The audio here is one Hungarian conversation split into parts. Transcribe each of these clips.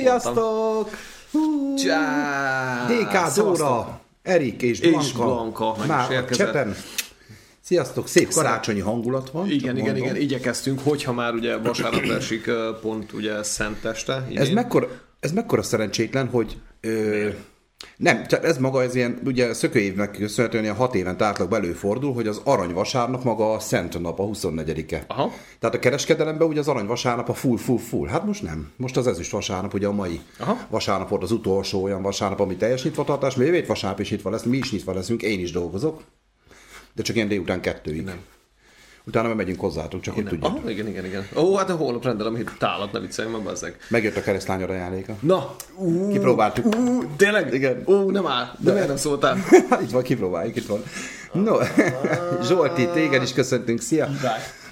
Sziasztok! Csá! DK Dóra, Erik és Blanka. És Blanka Már is csepen. Sziasztok, szép karácsonyi hangulat van. Igen, igen, mondom. igen, igyekeztünk, hogyha már ugye vasárnap esik pont ugye szenteste. Ez mekkora, ez mekkora szerencsétlen, hogy ö, nem, csak ez maga, ez ilyen, ugye szökőévnek köszönhetően ilyen hat évent átlag előfordul, hogy az arany vasárnap maga a szent nap, a 24-e. Aha. Tehát a kereskedelemben ugye az arany vasárnap a full, full, full. Hát most nem. Most az ezüst vasárnap, ugye a mai Aha. vasárnap volt az utolsó olyan vasárnap, ami teljes nyitvatartás, mert jövő hét vasárnap is nyitva lesz, mi is nyitva leszünk, én is dolgozok, de csak ilyen délután kettőig. Nem. Utána meg megyünk hozzátok, csak hogy tudjátok. Aha, igen, igen, igen. Ó, hát a holnap rendelem itt tálat, ne vicceljünk meg bezzeg. Megjött a keresztlányod ajándéka. Na, ú, Kipróbáltuk. Ú, tényleg? Igen. Ó, nem áll. De miért nem szóltál? itt van, kipróbáljuk, itt van. No, Zsolti, téged is köszöntünk, szia!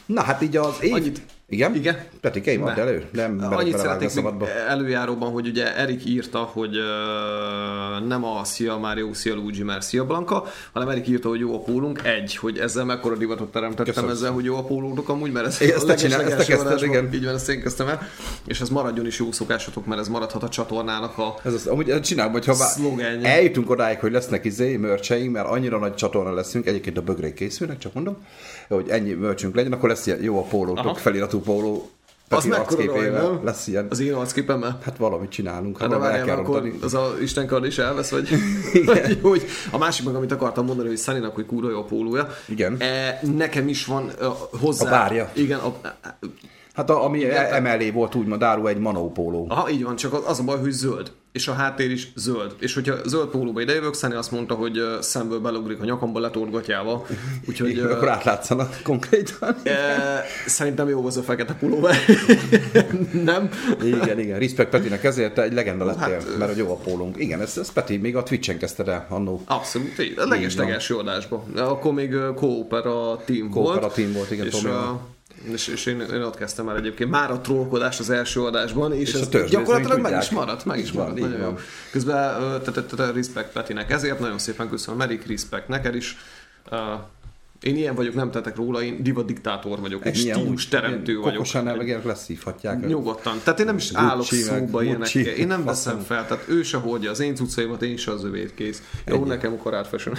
Na hát így az év... Annyit- Igen? Igen? Peti, kei van Ne. elő? Nem Annyit a szeretnék szabadba. előjáróban, hogy ugye Erik írta, hogy uh, nem a Szia Mario, Szia Luigi, mert Szia Blanka, hanem Erik írta, hogy jó a pólunk. Egy, hogy ezzel mekkora divatot teremtettem Köszönöm. ezzel, hogy jó a pólótok amúgy, mert ez Én ezt te csinál- ezt kezdted, igen. Így van, ezt én kezdtem el. És ez maradjon is jó szokásatok, mert ez maradhat a csatornának a Ez az, amúgy ezt csinálom, hogy ha már Szlogenje. eljutunk odáig, hogy lesznek izé, mörcseink, mert annyira nagy csatorna leszünk, egyébként a bögrék készülnek, csak mondom, hogy ennyi mörcsünk legyen, akkor lesz ilyen jó a pólótok, Aha. feliratú póló, Az arcképével, lesz ilyen. Az én arcképemmel. Hát valamit csinálunk, Hát de ha el várjál, akkor rontani. az a Isten kard is elvesz, vagy, vagy hogy a másik meg, amit akartam mondani, hogy Sunny-nak, hogy kúra jó a pólója. Igen. E, nekem is van uh, hozzá... A bárja. Igen, a, Hát a, ami Igen, emellé volt úgymond áru egy manó póló. Aha, így van, csak az a baj, hogy zöld. És a háttér is zöld. És hogyha zöld pólóba idejövök, Sunny azt mondta, hogy szemből belugrik a nyakamba letorgatjával. Úgyhogy Igen, akkor átlátszanak konkrétan. e, szerintem jó az a fekete pólóba. Nem? Igen, igen. Respect Petinek ezért egy legenda lettél, hát, mert jó a pólunk. Igen, ez, ez Peti még a Twitch-en kezdted el annó. Abszolút, így. A leges-leges adásban. Akkor még uh, Coopera Team volt. Coopera Team volt, igen, és, uh, és, és én, én ott kezdtem el egyébként már a trollkodás az első adásban, és, És a ez törzsnézőink gyakorlatilag meg is maradt, meg is maradt, nagyon jó. Közben respect Petinek, ezért nagyon szépen köszönöm, Merik, respect neked is. Én ilyen vagyok, nem tettek róla, én diva diktátor vagyok, és Ilyen stílus teremtő vagyok. Kokosan nem, ilyenek leszívhatják. Nyugodtan. Tehát én nem is állok szóba ilyenekkel. Én nem veszem fel. Tehát ő se hordja az én cuccaimat, én se az övét kész. Jó, nekem a karát fashion.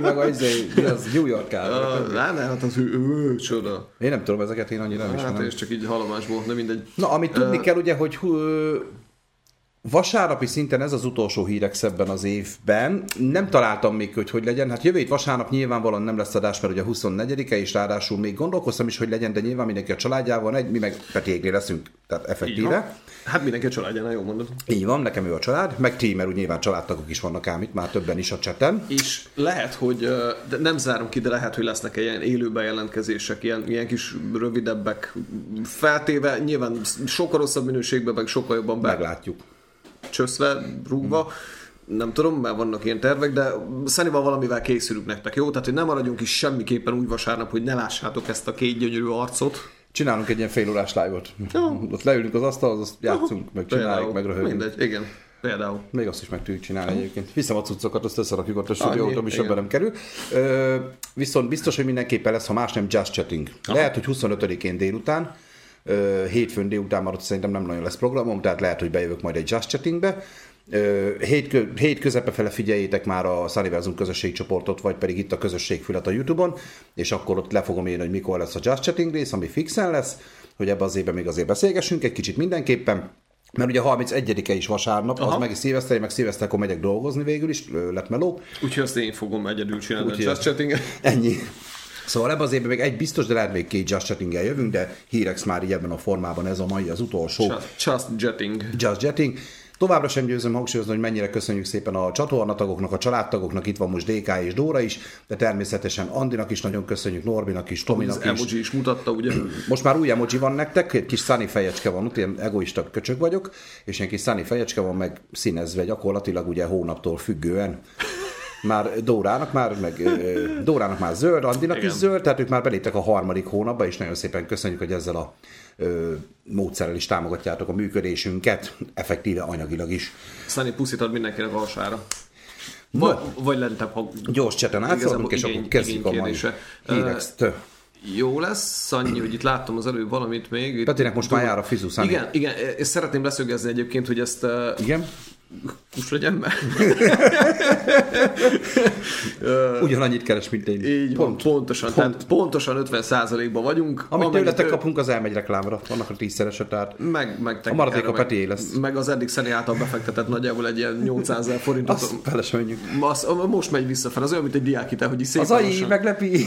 Meg az, mi az New York áll. Ne, hát az ő, csoda. Én nem tudom ezeket, én annyira nem Hát ismerem. és csak így halomásból, de mindegy. Na, amit tudni kell ugye, hogy vasárnapi szinten ez az utolsó hírek szebben az évben. Nem találtam még, hogy hogy legyen. Hát jövő hét vasárnap nyilvánvalóan nem lesz adás, mert ugye 24-e, és ráadásul még gondolkoztam is, hogy legyen, de nyilván mindenki a családjával, egy, mi meg Petiégnél leszünk, tehát effektíve. Hát mindenki a családjánál, jó mondod. Így van, nekem ő a család, meg ti, mert úgy nyilván családtagok is vannak ám itt, már többen is a cseten. És lehet, hogy, de nem zárom ki, de lehet, hogy lesznek ilyen élő bejelentkezések, ilyen, ilyen kis rövidebbek feltéve, nyilván sokkal rosszabb minőségben, meg sokkal jobban be, Meglátjuk. Csöszve, rúgva. Nem tudom, mert vannak ilyen tervek, de szerintem valamivel készülünk nektek, jó? Tehát, hogy nem maradjunk is semmiképpen úgy vasárnap, hogy ne lássátok ezt a két gyönyörű arcot. Csinálunk egy ilyen félórás live-ot. Ott leülünk az asztalhoz, azt játszunk, meg csináljuk, meg röhögünk. Mindegy, igen. Például. Még azt is meg tudjuk csinálni egyébként. Viszem a cuccokat, azt összerakjuk ott a Annyi, stúdiót, is ebben nem kerül. Ö, viszont biztos, hogy mindenképpen lesz, ha más nem Just Chatting. Lehet, hogy 25-én délután, hétfőn délután már ott szerintem nem nagyon lesz programom, tehát lehet, hogy bejövök majd egy Just Chattingbe. Hét, hét közepe fele figyeljétek már a Sunniversum közösségcsoportot, vagy pedig itt a közösségfület a Youtube-on, és akkor ott le fogom írni, hogy mikor lesz a Just Chatting rész, ami fixen lesz, hogy ebbe az évben még azért beszélgessünk egy kicsit mindenképpen. Mert ugye a 31-e is vasárnap, Aha. Az meg is szilveszter, én meg szilveszterkor megyek dolgozni végül is, lett meló. Úgyhogy azt én fogom egyedül csinálni Úgyhogy- a chatting Ennyi. Szóval ebben az évben még egy biztos, de lehet még két Just chatting jövünk, de hírek már így ebben a formában ez a mai az utolsó Just, just jetting. Just Jetting. Továbbra sem győzöm hangsúlyozni, hogy mennyire köszönjük szépen a csatornatagoknak, a családtagoknak, itt van most DK és Dóra is, de természetesen Andinak is nagyon köszönjük, Norbinak is, Az Tominak is. emoji is mutatta, ugye? Most már új emoji van nektek, egy kis sunny fejecske van, ott ilyen egoista köcsög vagyok, és ilyen kis sunny fejecske van meg színezve gyakorlatilag ugye hónaptól függően. Már Dórának már, meg Dórának már zöld, Andinak Igen. is zöld, tehát ők már beléptek a harmadik hónapba, és nagyon szépen köszönjük, hogy ezzel a ö, módszerrel is támogatjátok a működésünket, effektíve anyagilag is. Sunny puszit ad mindenkinek a hasára. No. Vagy, vagy lentebb, ha Gyors cseten átszorunk, és akkor kezdjük a mai igénykérdése. hírek. jó lesz, annyi, hogy itt láttam az előbb valamit még. Itt Petinek most már jár a fizu, Szani. Igen, igen, és szeretném leszögezni egyébként, hogy ezt uh, Igen? Kus legyen be. Ugyanannyit keres, mint én. Így van, pontosan, Pont. tehát pontosan 50 ban vagyunk. Amit tőletek ő- kapunk, az elmegy reklámra. Vannak a tízszerese, tehát Meg, meg A maradék a meg, Petié lesz. Meg az eddig Szeni által befektetett nagyjából egy ilyen 800 ezer forintot. azt fele sem. Az, most megy visszafele, az olyan, mint egy diákhitel, hogy szépen Az AI meglepi.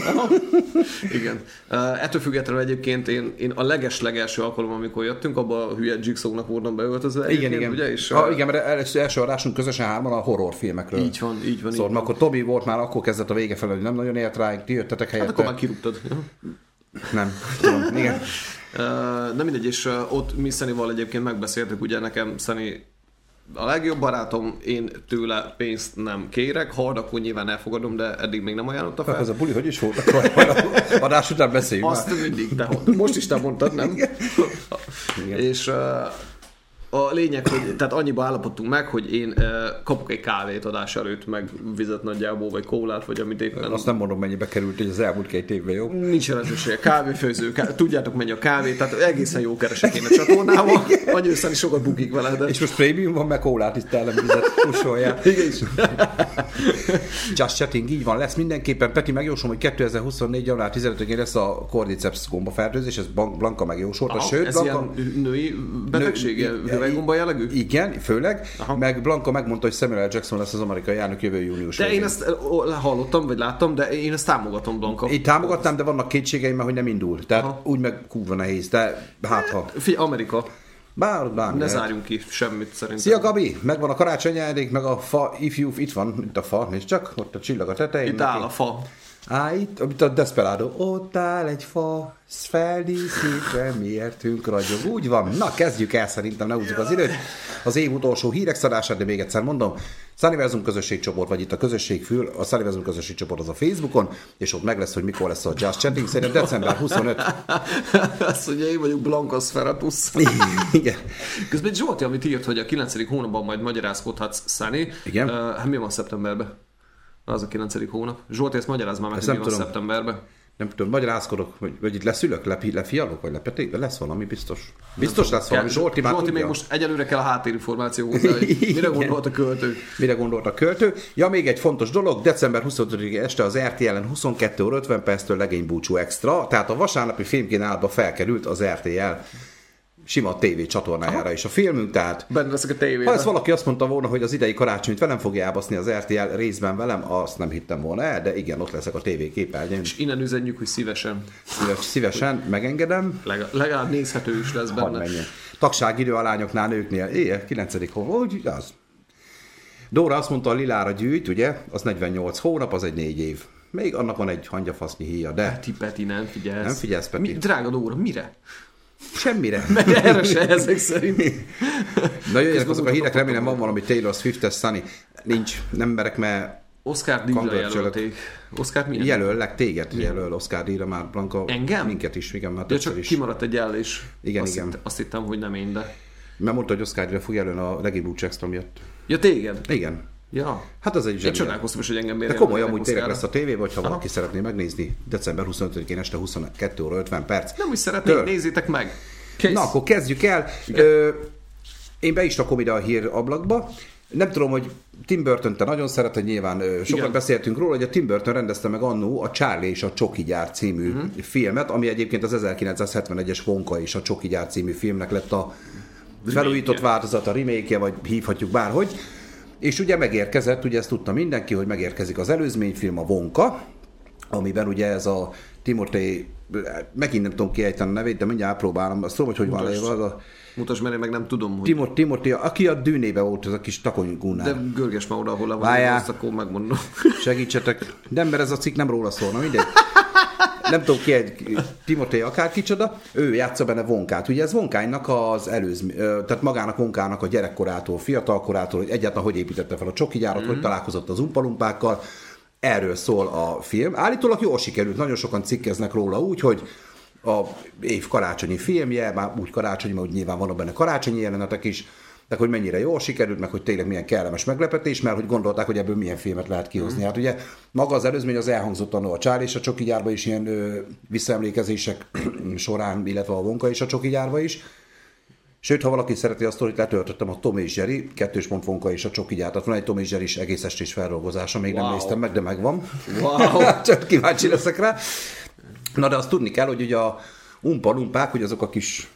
Igen. Uh, ettől függetlenül egyébként én, én a leges-legelső alkalom, amikor jöttünk, abban a hülye Jigsaw-nak voltam beöltözve. Igen, igen. Ugye? És, uh, igen, mert első, első adásunk közösen hárman a horrorfilmekről. Így van, így van. Szóval így van. akkor Tobi volt már, akkor kezdett a vége felé, hogy nem nagyon ért rá, ti jöttetek Hát akkor már helyette. kirúgtad. Nem, tudom, igen. Uh, nem mindegy, és ott mi Szenival egyébként megbeszéltük, ugye nekem Szeni a legjobb barátom, én tőle pénzt nem kérek, ha ad, akkor nyilván elfogadom, de eddig még nem ajánlotta fel. Ez a buli hogy is volt? Adás után beszéljünk Azt már. mindig, de most is te mondtad, nem? Igen. És uh, a lényeg, hogy tehát annyiba állapodtunk meg, hogy én kapok egy kávét adás előtt, meg vizet nagyjából, vagy kólát, vagy amit éppen. Azt nem mondom, mennyibe került így az elmúlt két évben, jó? Nincs jelentősége. Kávéfőző, ká... tudjátok mennyi a kávé, tehát egészen jó keresek én a csatornával. Őszen is sokat bukik vele, de... És most prémium van, meg kólát itt el, nem vizet pusolják. Igen is. Just chatting, így van, lesz mindenképpen. Peti megjósolom, hogy 2024. január 15-én lesz a kordiceps gombafertőzés, ez Blan- Blanka megjósolta, sőt, ez Blanka... ilyen női betegség, Nő- hüvelygomba jellegű? Igen, főleg. Aha. Meg Blanka megmondta, hogy Samuel L. Jackson lesz az amerikai elnök jövő június De végén. én ezt hallottam, vagy láttam, de én ezt támogatom, Blanka. Én támogatnám, de vannak kétségeim, mert hogy nem indul. Tehát Aha. úgy meg kurva nehéz, de hát ha. Figyelj, Amerika, Bár, bármi ne lehet. zárjunk ki semmit szerintem. Szia Gabi, megvan a karácsony ajándék, meg a fa, ifjú, itt van, itt a fa, nézd csak, ott a csillag a tetején. Itt áll a fa. Á, itt, itt a Desperado. Ott áll egy fa, feldíszítve, miértünk ragyog. Úgy van. Na, kezdjük el, szerintem ne húzzuk az időt. Az év utolsó hírek szadását, de még egyszer mondom, Sunniversum közösségcsoport, vagy itt a közösségfül, a Sunniversum közösségcsoport az a Facebookon, és ott meg lesz, hogy mikor lesz a Just Chatting, szerintem december 25. Azt mondja, én vagyok Blanka Sferatus. Igen. Közben Zsolti, amit írt, hogy a 9. hónapban majd magyarázkodhatsz, Szani. Igen. Uh, mi van szeptemberben? Az a 9. hónap. Zsolti, ezt magyaráz már meg, Ezt hogy mi van tudom. szeptemberben. Nem tudom, magyarázkodok, vagy, vagy itt leszülök, lepi, lefialok, vagy lepeték, lesz valami biztos. Biztos lesz valami, Zsolti már Zsolti tudja. még most egyelőre kell a háttérinformáció hozzá, mire gondolt a költő. Mire gondolt a költő? Ja, még egy fontos dolog, december 25 este az RTL-en 22 óra 50 perctől legénybúcsú extra, tehát a vasárnapi filmkínálatba felkerült az RTL sima TV csatornájára is a filmünk, tehát Benne leszek a tévében. ha ezt valaki azt mondta volna, hogy az idei karácsonyt velem fogja elbaszni az RTL részben velem, azt nem hittem volna el, de igen, ott leszek a TV képernyőn. És innen üzenjük, hogy szívesen. Szíves, szívesen megengedem, Legalább, legalább nézhető is lesz benne. menjen. Tagságidő a lányoknál, nőknél, éjjel, 9. hó, úgy, az. Dóra azt mondta, a lilára gyűjt, ugye, az 48 hónap, az egy négy év. Még annak van egy hangyafasznyi híja, de Peti, Peti, nem figyelsz. Nem figyelsz, Peti. Mi, drága Dóra, mire? Semmire. Meg erre se ezek szerint. Na jöjjenek azok a hírek, remélem van valami Taylor Swift-es Sunny. Nincs, nem merek, mert Oscar díjra jelölték. Oscar milyen? jelöllek téged, jelöl Oscar díjra már Blanka. Engem? Minket is, igen, már Ja, csak is. kimaradt egy jellés. Igen, azt igen. Hitt, azt hittem, hogy nem én, de... Mert mondta, hogy Oscar díjra fog jelölni a Leggy Blue Extra miatt. Ja, téged? Igen. Ja. Hát az egy Én zseniál. csodálkoztam is, hogy engem miért De komoly, jelöltek amúgy tényleg lesz a tévé, vagy ha valaki szeretné megnézni, december 25-én este 22 óra 50 perc. Nem úgy szeretnék, Től. nézzétek meg. Kész. Na, akkor kezdjük el. Ö, én be is rakom ide a hír ablakba. Nem tudom, hogy Tim burton te nagyon szereted, nyilván ö, sokat Igen. beszéltünk róla, hogy a Tim Burton rendezte meg annó a Charlie és a Csoki gyár című uh-huh. filmet, ami egyébként az 1971-es Wonka és a Csoki gyár című filmnek lett a felújított változata, remake vagy hívhatjuk bárhogy. És ugye megérkezett, ugye ezt tudta mindenki, hogy megérkezik az előzményfilm, a Wonka, amiben ugye ez a Timothy, megint nem tudom kiejteni a nevét, de mindjárt próbálom, azt tudom, hogy hogy van Mutasd. leírva, az a Mutasd, mert én meg nem tudom, hogy... Timothy, Timothy, aki a dűnébe volt, az a kis takony De görges már oda, ahol le van, akkor megmondom. Segítsetek. Nem, mert ez a cikk nem róla szólna, mindegy. Nem tudom ki egy Timothy akár kicsoda, ő játsza benne Vonkát. Ugye ez Vonkánynak az előzm, ö, tehát magának Vonkának a gyerekkorától, fiatalkorától, hogy egyáltalán hogy építette fel a csoki gyárat, mm. hogy találkozott az umpalumpákkal. Erről szól a film. Állítólag jól sikerült, nagyon sokan cikkeznek róla úgy, hogy a év karácsonyi filmje, már úgy karácsonyi, mert úgy nyilván vannak benne karácsonyi jelenetek is, de hogy mennyire jól sikerült, meg hogy tényleg milyen kellemes meglepetés, mert hogy gondolták, hogy ebből milyen filmet lehet kihozni. Mm. Hát ugye maga az előzmény az elhangzott a Csár és a Csoki gyárba is ilyen ö, visszaemlékezések során, illetve a Vonka és a Csoki gyárba is. Sőt, ha valaki szereti azt, hogy letöltöttem a Tom és Jerry, kettős pont Vonka és a Csoki gyár. Tehát van egy Tom és Jerry is egész estés feldolgozása, még wow. nem néztem meg, de megvan. Wow. Csak kíváncsi leszek rá. Na de azt tudni kell, hogy ugye a umpa hogy azok a kis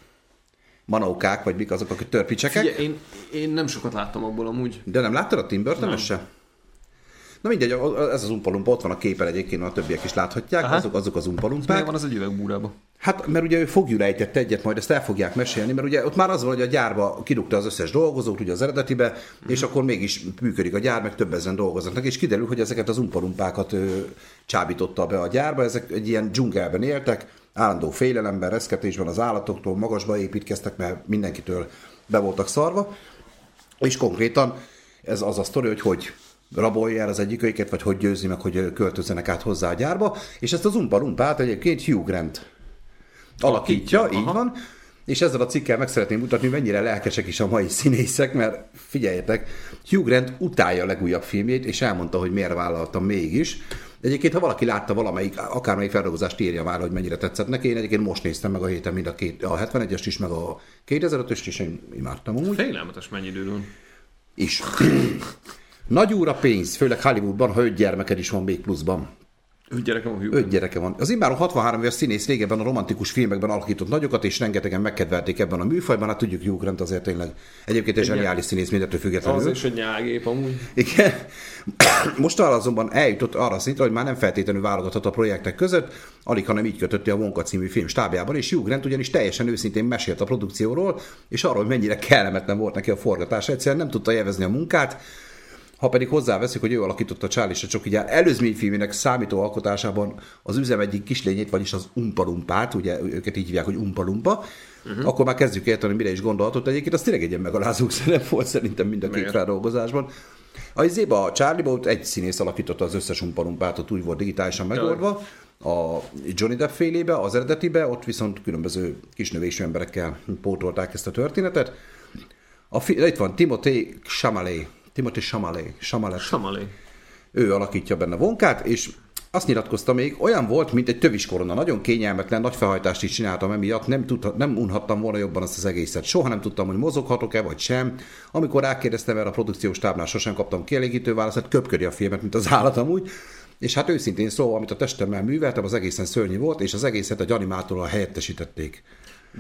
manókák, vagy mik azok, akik törpicsekek. Figyelj, én, én nem sokat láttam abból amúgy. De nem láttad a Tim burton se? Na mindegy, ez az umpalumpa, ott van a képen egyébként, a többiek is láthatják, Aha. azok, azok az umpalumpák. van az egy üvegbúrában? Hát, mert ugye ő fogjulejtett egyet, majd ezt el fogják mesélni, mert ugye ott már az van, hogy a gyárba kirúgta az összes dolgozót, ugye az eredetibe, mm. és akkor mégis működik a gyár, meg több ezen dolgoznak, és kiderül, hogy ezeket az umpalumpákat ő, csábította be a gyárba, ezek egy ilyen dzsungelben éltek, állandó félelemben, reszketésben az állatoktól, magasba építkeztek, mert mindenkitől be voltak szarva, és konkrétan ez az a sztori, hogy hogy rabolja el az egyik őket, vagy hogy győzi meg, hogy költözzenek át hozzá a gyárba, és ezt az umpa-lumpát egyébként Hugh Grant alakítja, Aha. így van, és ezzel a cikkel meg szeretném mutatni, mennyire lelkesek is a mai színészek, mert figyeljetek, Hugh Grant utálja a legújabb filmjét, és elmondta, hogy miért vállaltam mégis. Egyébként, ha valaki látta valamelyik, akármelyik feldolgozást írja már, hogy mennyire tetszett neki. Én egyébként most néztem meg a héten mind a, két, a 71-est is, meg a 2005-öst is, én imádtam amúgy. Félelmetes mennyi időn. Is. Nagy úra pénz, főleg Hollywoodban, ha öt gyermeked is van még pluszban. Öt gyereke van. Öt gyereke van. Az immáron 63 éves színész régebben a romantikus filmekben alakított nagyokat, és rengetegen megkedvelték ebben a műfajban. Hát tudjuk, Hugh Grant azért tényleg egyébként egy zseniális színész, mindettől függetlenül. Az is egy nyágép amúgy. Igen. Most arra azonban eljutott arra szintre, hogy már nem feltétlenül válogathat a projektek között, alig, hanem így kötötte a Wonka című film stábjában, és Hugh Grant ugyanis teljesen őszintén mesélt a produkcióról, és arról, hogy mennyire kellemetlen volt neki a forgatás. Egyszerűen nem tudta élvezni a munkát, ha pedig hozzáveszik, hogy ő alakította Charlie és a Csoki gyár előzményfilmének számító alkotásában az üzem egyik kislényét, vagyis az umpalumpát, ugye őket így hívják, hogy umpalumpa, uh-huh. akkor már kezdjük érteni, mire is gondolhatott. Egyébként az tényleg egy ilyen megalázó szerep volt szerintem mind a két feldolgozásban. A izéba, a charlie ott egy színész alakította az összes umpalumpát, ott úgy volt digitálisan megoldva. A Johnny Depp félébe, az eredetibe, ott viszont különböző kisnövésű emberekkel pótolták ezt a történetet. A fi- itt van Timothée Chalamet, Timothy Chalamet. Chalamet. Chalamet. Ő alakítja benne Vonkát, és azt nyilatkozta még, olyan volt, mint egy tövis korona. Nagyon kényelmetlen, nagy felhajtást is csináltam emiatt, nem, tudhat, nem unhattam volna jobban azt az egészet. Soha nem tudtam, hogy mozoghatok-e, vagy sem. Amikor rákérdeztem erre a produkciós táblán, sosem kaptam kielégítő választ, köpködi a filmet, mint az állat amúgy. És hát őszintén szóval, amit a testemmel műveltem, az egészen szörnyű volt, és az egészet egy animátorral helyettesítették.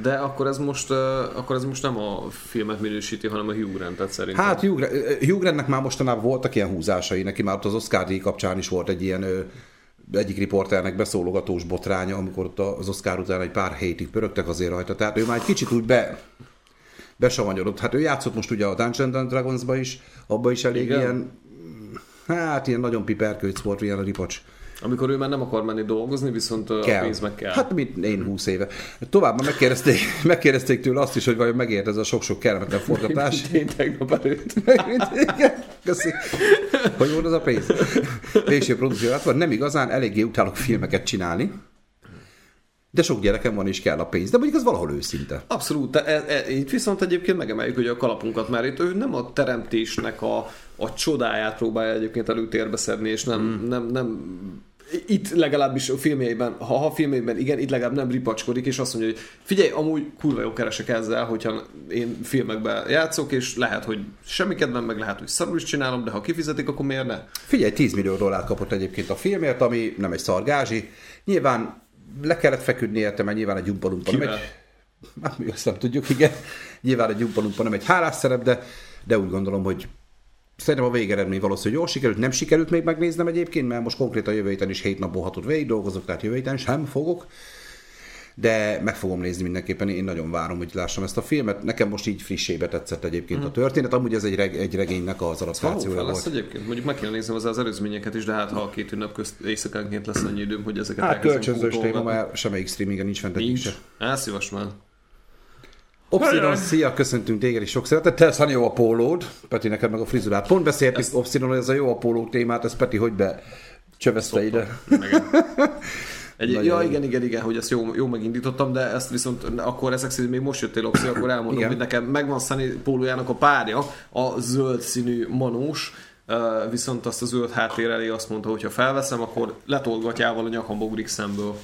De akkor ez most, akkor ez most nem a filmet minősíti, hanem a Hugh Grant-et szerintem. Hát Hugh, Hugh Grantnek már mostanában voltak ilyen húzásai, neki már ott az Oscar díj kapcsán is volt egy ilyen egyik riporternek beszólogatós botránya, amikor ott az Oscar után egy pár hétig pörögtek azért rajta. Tehát ő már egy kicsit úgy be, besavanyodott. Hát ő játszott most ugye a Dungeons and Dragons-ba is, abba is elég Igen. ilyen, hát ilyen nagyon piperkőc volt, ilyen a ripacs amikor ő már nem akar menni dolgozni, viszont kell. a pénz meg kell. Hát mit én 20 éve. Tovább megkérdezték, megkérdezték tőle azt is, hogy vajon megért ez a sok-sok kellemetlen forgatás. Én tegnap előtt. Köszi. Hogy volt az a pénz? Végső produkció hát van, nem igazán, eléggé utálok filmeket csinálni. De sok gyerekem van, és kell a pénz. De mondjuk az valahol őszinte. Abszolút. De e, e, itt viszont egyébként megemeljük hogy a kalapunkat, mert itt ő nem a teremtésnek a, a csodáját próbálja egyébként előtérbe szedni, és nem, mm. nem, nem itt legalábbis a filmjeiben, ha a filmjeiben igen, itt legalább nem ripacskodik, és azt mondja, hogy figyelj, amúgy kurva jó keresek ezzel, hogyha én filmekben játszok, és lehet, hogy semmi kedvem, meg lehet, hogy szarul is csinálom, de ha kifizetik, akkor miért ne? Figyelj, 10 millió dollárt kapott egyébként a filmért, ami nem egy szargázsi. Nyilván le kellett feküdni érte, mert nyilván egy umpalumpa nem egy... Hát mi azt nem tudjuk, igen. Nyilván egy umpalumpa nem egy hálás szerep, de, de úgy gondolom, hogy Szerintem a végeredmény valószínűleg jól sikerült, nem sikerült még megnéznem egyébként, mert most konkrétan jövő héten is 7 napból hatot végig dolgozok, tehát jövő héten sem fogok. De meg fogom nézni mindenképpen, én nagyon várom, hogy lássam ezt a filmet. Nekem most így frissébe tetszett egyébként mm. a történet, amúgy ez egy, reg, egy regénynek az adaptációja volt. egyébként, mondjuk meg kell néznem az, az előzményeket is, de hát ha a két ünnep közt éjszakánként lesz annyi időm, hogy ezeket Hát kölcsönzős téma, mert semmelyik streamingen nincs fent nincs. se. Á, szívas már. Obsidian, szia, köszöntünk téged is sok szeretettel, Szani jó a pólód, Peti neked meg a frizurát. Pont beszéltük Ezt... Obsidian, hogy ez a jó a póló témát, ez Peti hogy be csöveszte ide. Egy, Nagyon ja, igen, igen, igen, hogy ezt jó, jó megindítottam, de ezt viszont akkor ezek szerint még most jöttél Oxi, akkor elmondom, Igen. hogy nekem megvan Sunny pólójának a párja, a zöld színű manós, viszont azt a zöld háttér elé azt mondta, hogy ha felveszem, akkor letolgatjával a nyakamba ugrik szemből.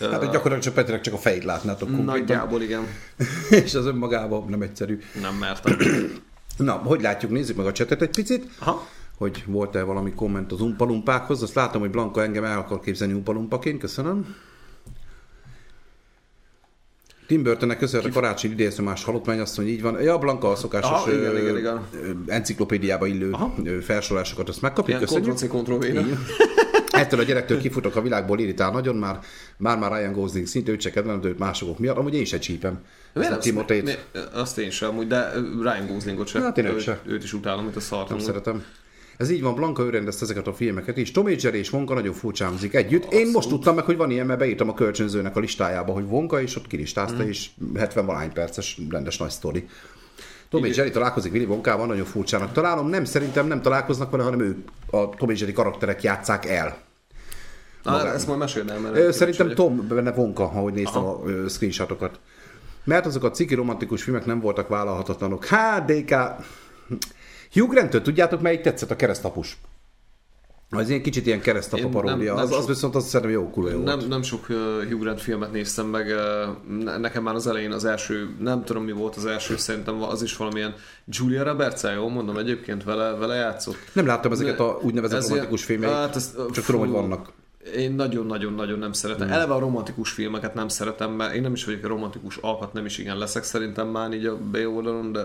Hát gyakorlatilag csak Petinek csak a fejét látnátok konkrétan. Nagyjából igen, És az önmagában nem egyszerű. nem mertem. Na, hogy látjuk, nézzük meg a csetet egy picit. Aha. hogy volt-e valami komment az umpalumpákhoz. Azt látom, hogy Blanka engem el akar képzelni umpalumpaként. Köszönöm. Tim Burtonnek köszönhet a karácsony idézőmás halott mennyasszony, így van. Ja, Blanka a szokásos Aha, igen, ö, igen, igen. enciklopédiába illő Aha. felsorolásokat, azt megkapjuk. Ilyen Köszönjük. Ettől a gyerektől kifutok a világból, irritál nagyon már, már már Ryan Gosling szintű, csak kedvelem, de őt másokok miatt. Amúgy én se csípem. Miért azt, Timotét. mi, azt én sem, amúgy, de Ryan Goslingot sem. Hát én őt őt, se. őt is utálom, mint a szart. Nem amúgy. szeretem. Ez így van, Blanka ő ezeket a filmeket is. Tom és Jerry és Wonka nagyon furcsán hangzik együtt. Én most tudtam meg, hogy van ilyen, mert beírtam a kölcsönzőnek a listájába, hogy Wonka, és ott kilistázta, és 70 valány perces rendes nagy sztori. Tom és Jerry találkozik Willy Wonkával, nagyon furcsának találom. Nem, szerintem nem találkoznak vele, hanem ők, a Tom és Jerry karakterek játszák el. Na, ezt majd mert kíváncsi Szerintem. Tom benne Wonka, ahogy néztem a ö, screenshotokat. Mert azok a ciki romantikus filmek nem voltak vállalhatatlanok. Hát, DK... Hugh Grant-től tudjátok, melyik tetszett a keresztapus? Az ilyen kicsit ilyen keresztapa paródia. Az, az viszont azt szerintem jó jó Nem, volt. nem sok uh, Hugh Grant filmet néztem meg, uh, ne- nekem már az elején az első, nem tudom mi volt az első, szerintem az is valamilyen Julia Roberts, jól mondom, egyébként vele, vele játszott. Nem láttam ezeket Ne- a úgynevezett ez romantikus filmeit, hát ez- csak tudom, hogy fú. vannak. Én nagyon-nagyon-nagyon nem szeretem. Mm. Eleve a romantikus filmeket nem szeretem, mert én nem is vagyok a romantikus alkat, nem is igen leszek szerintem már így a B oldalon, de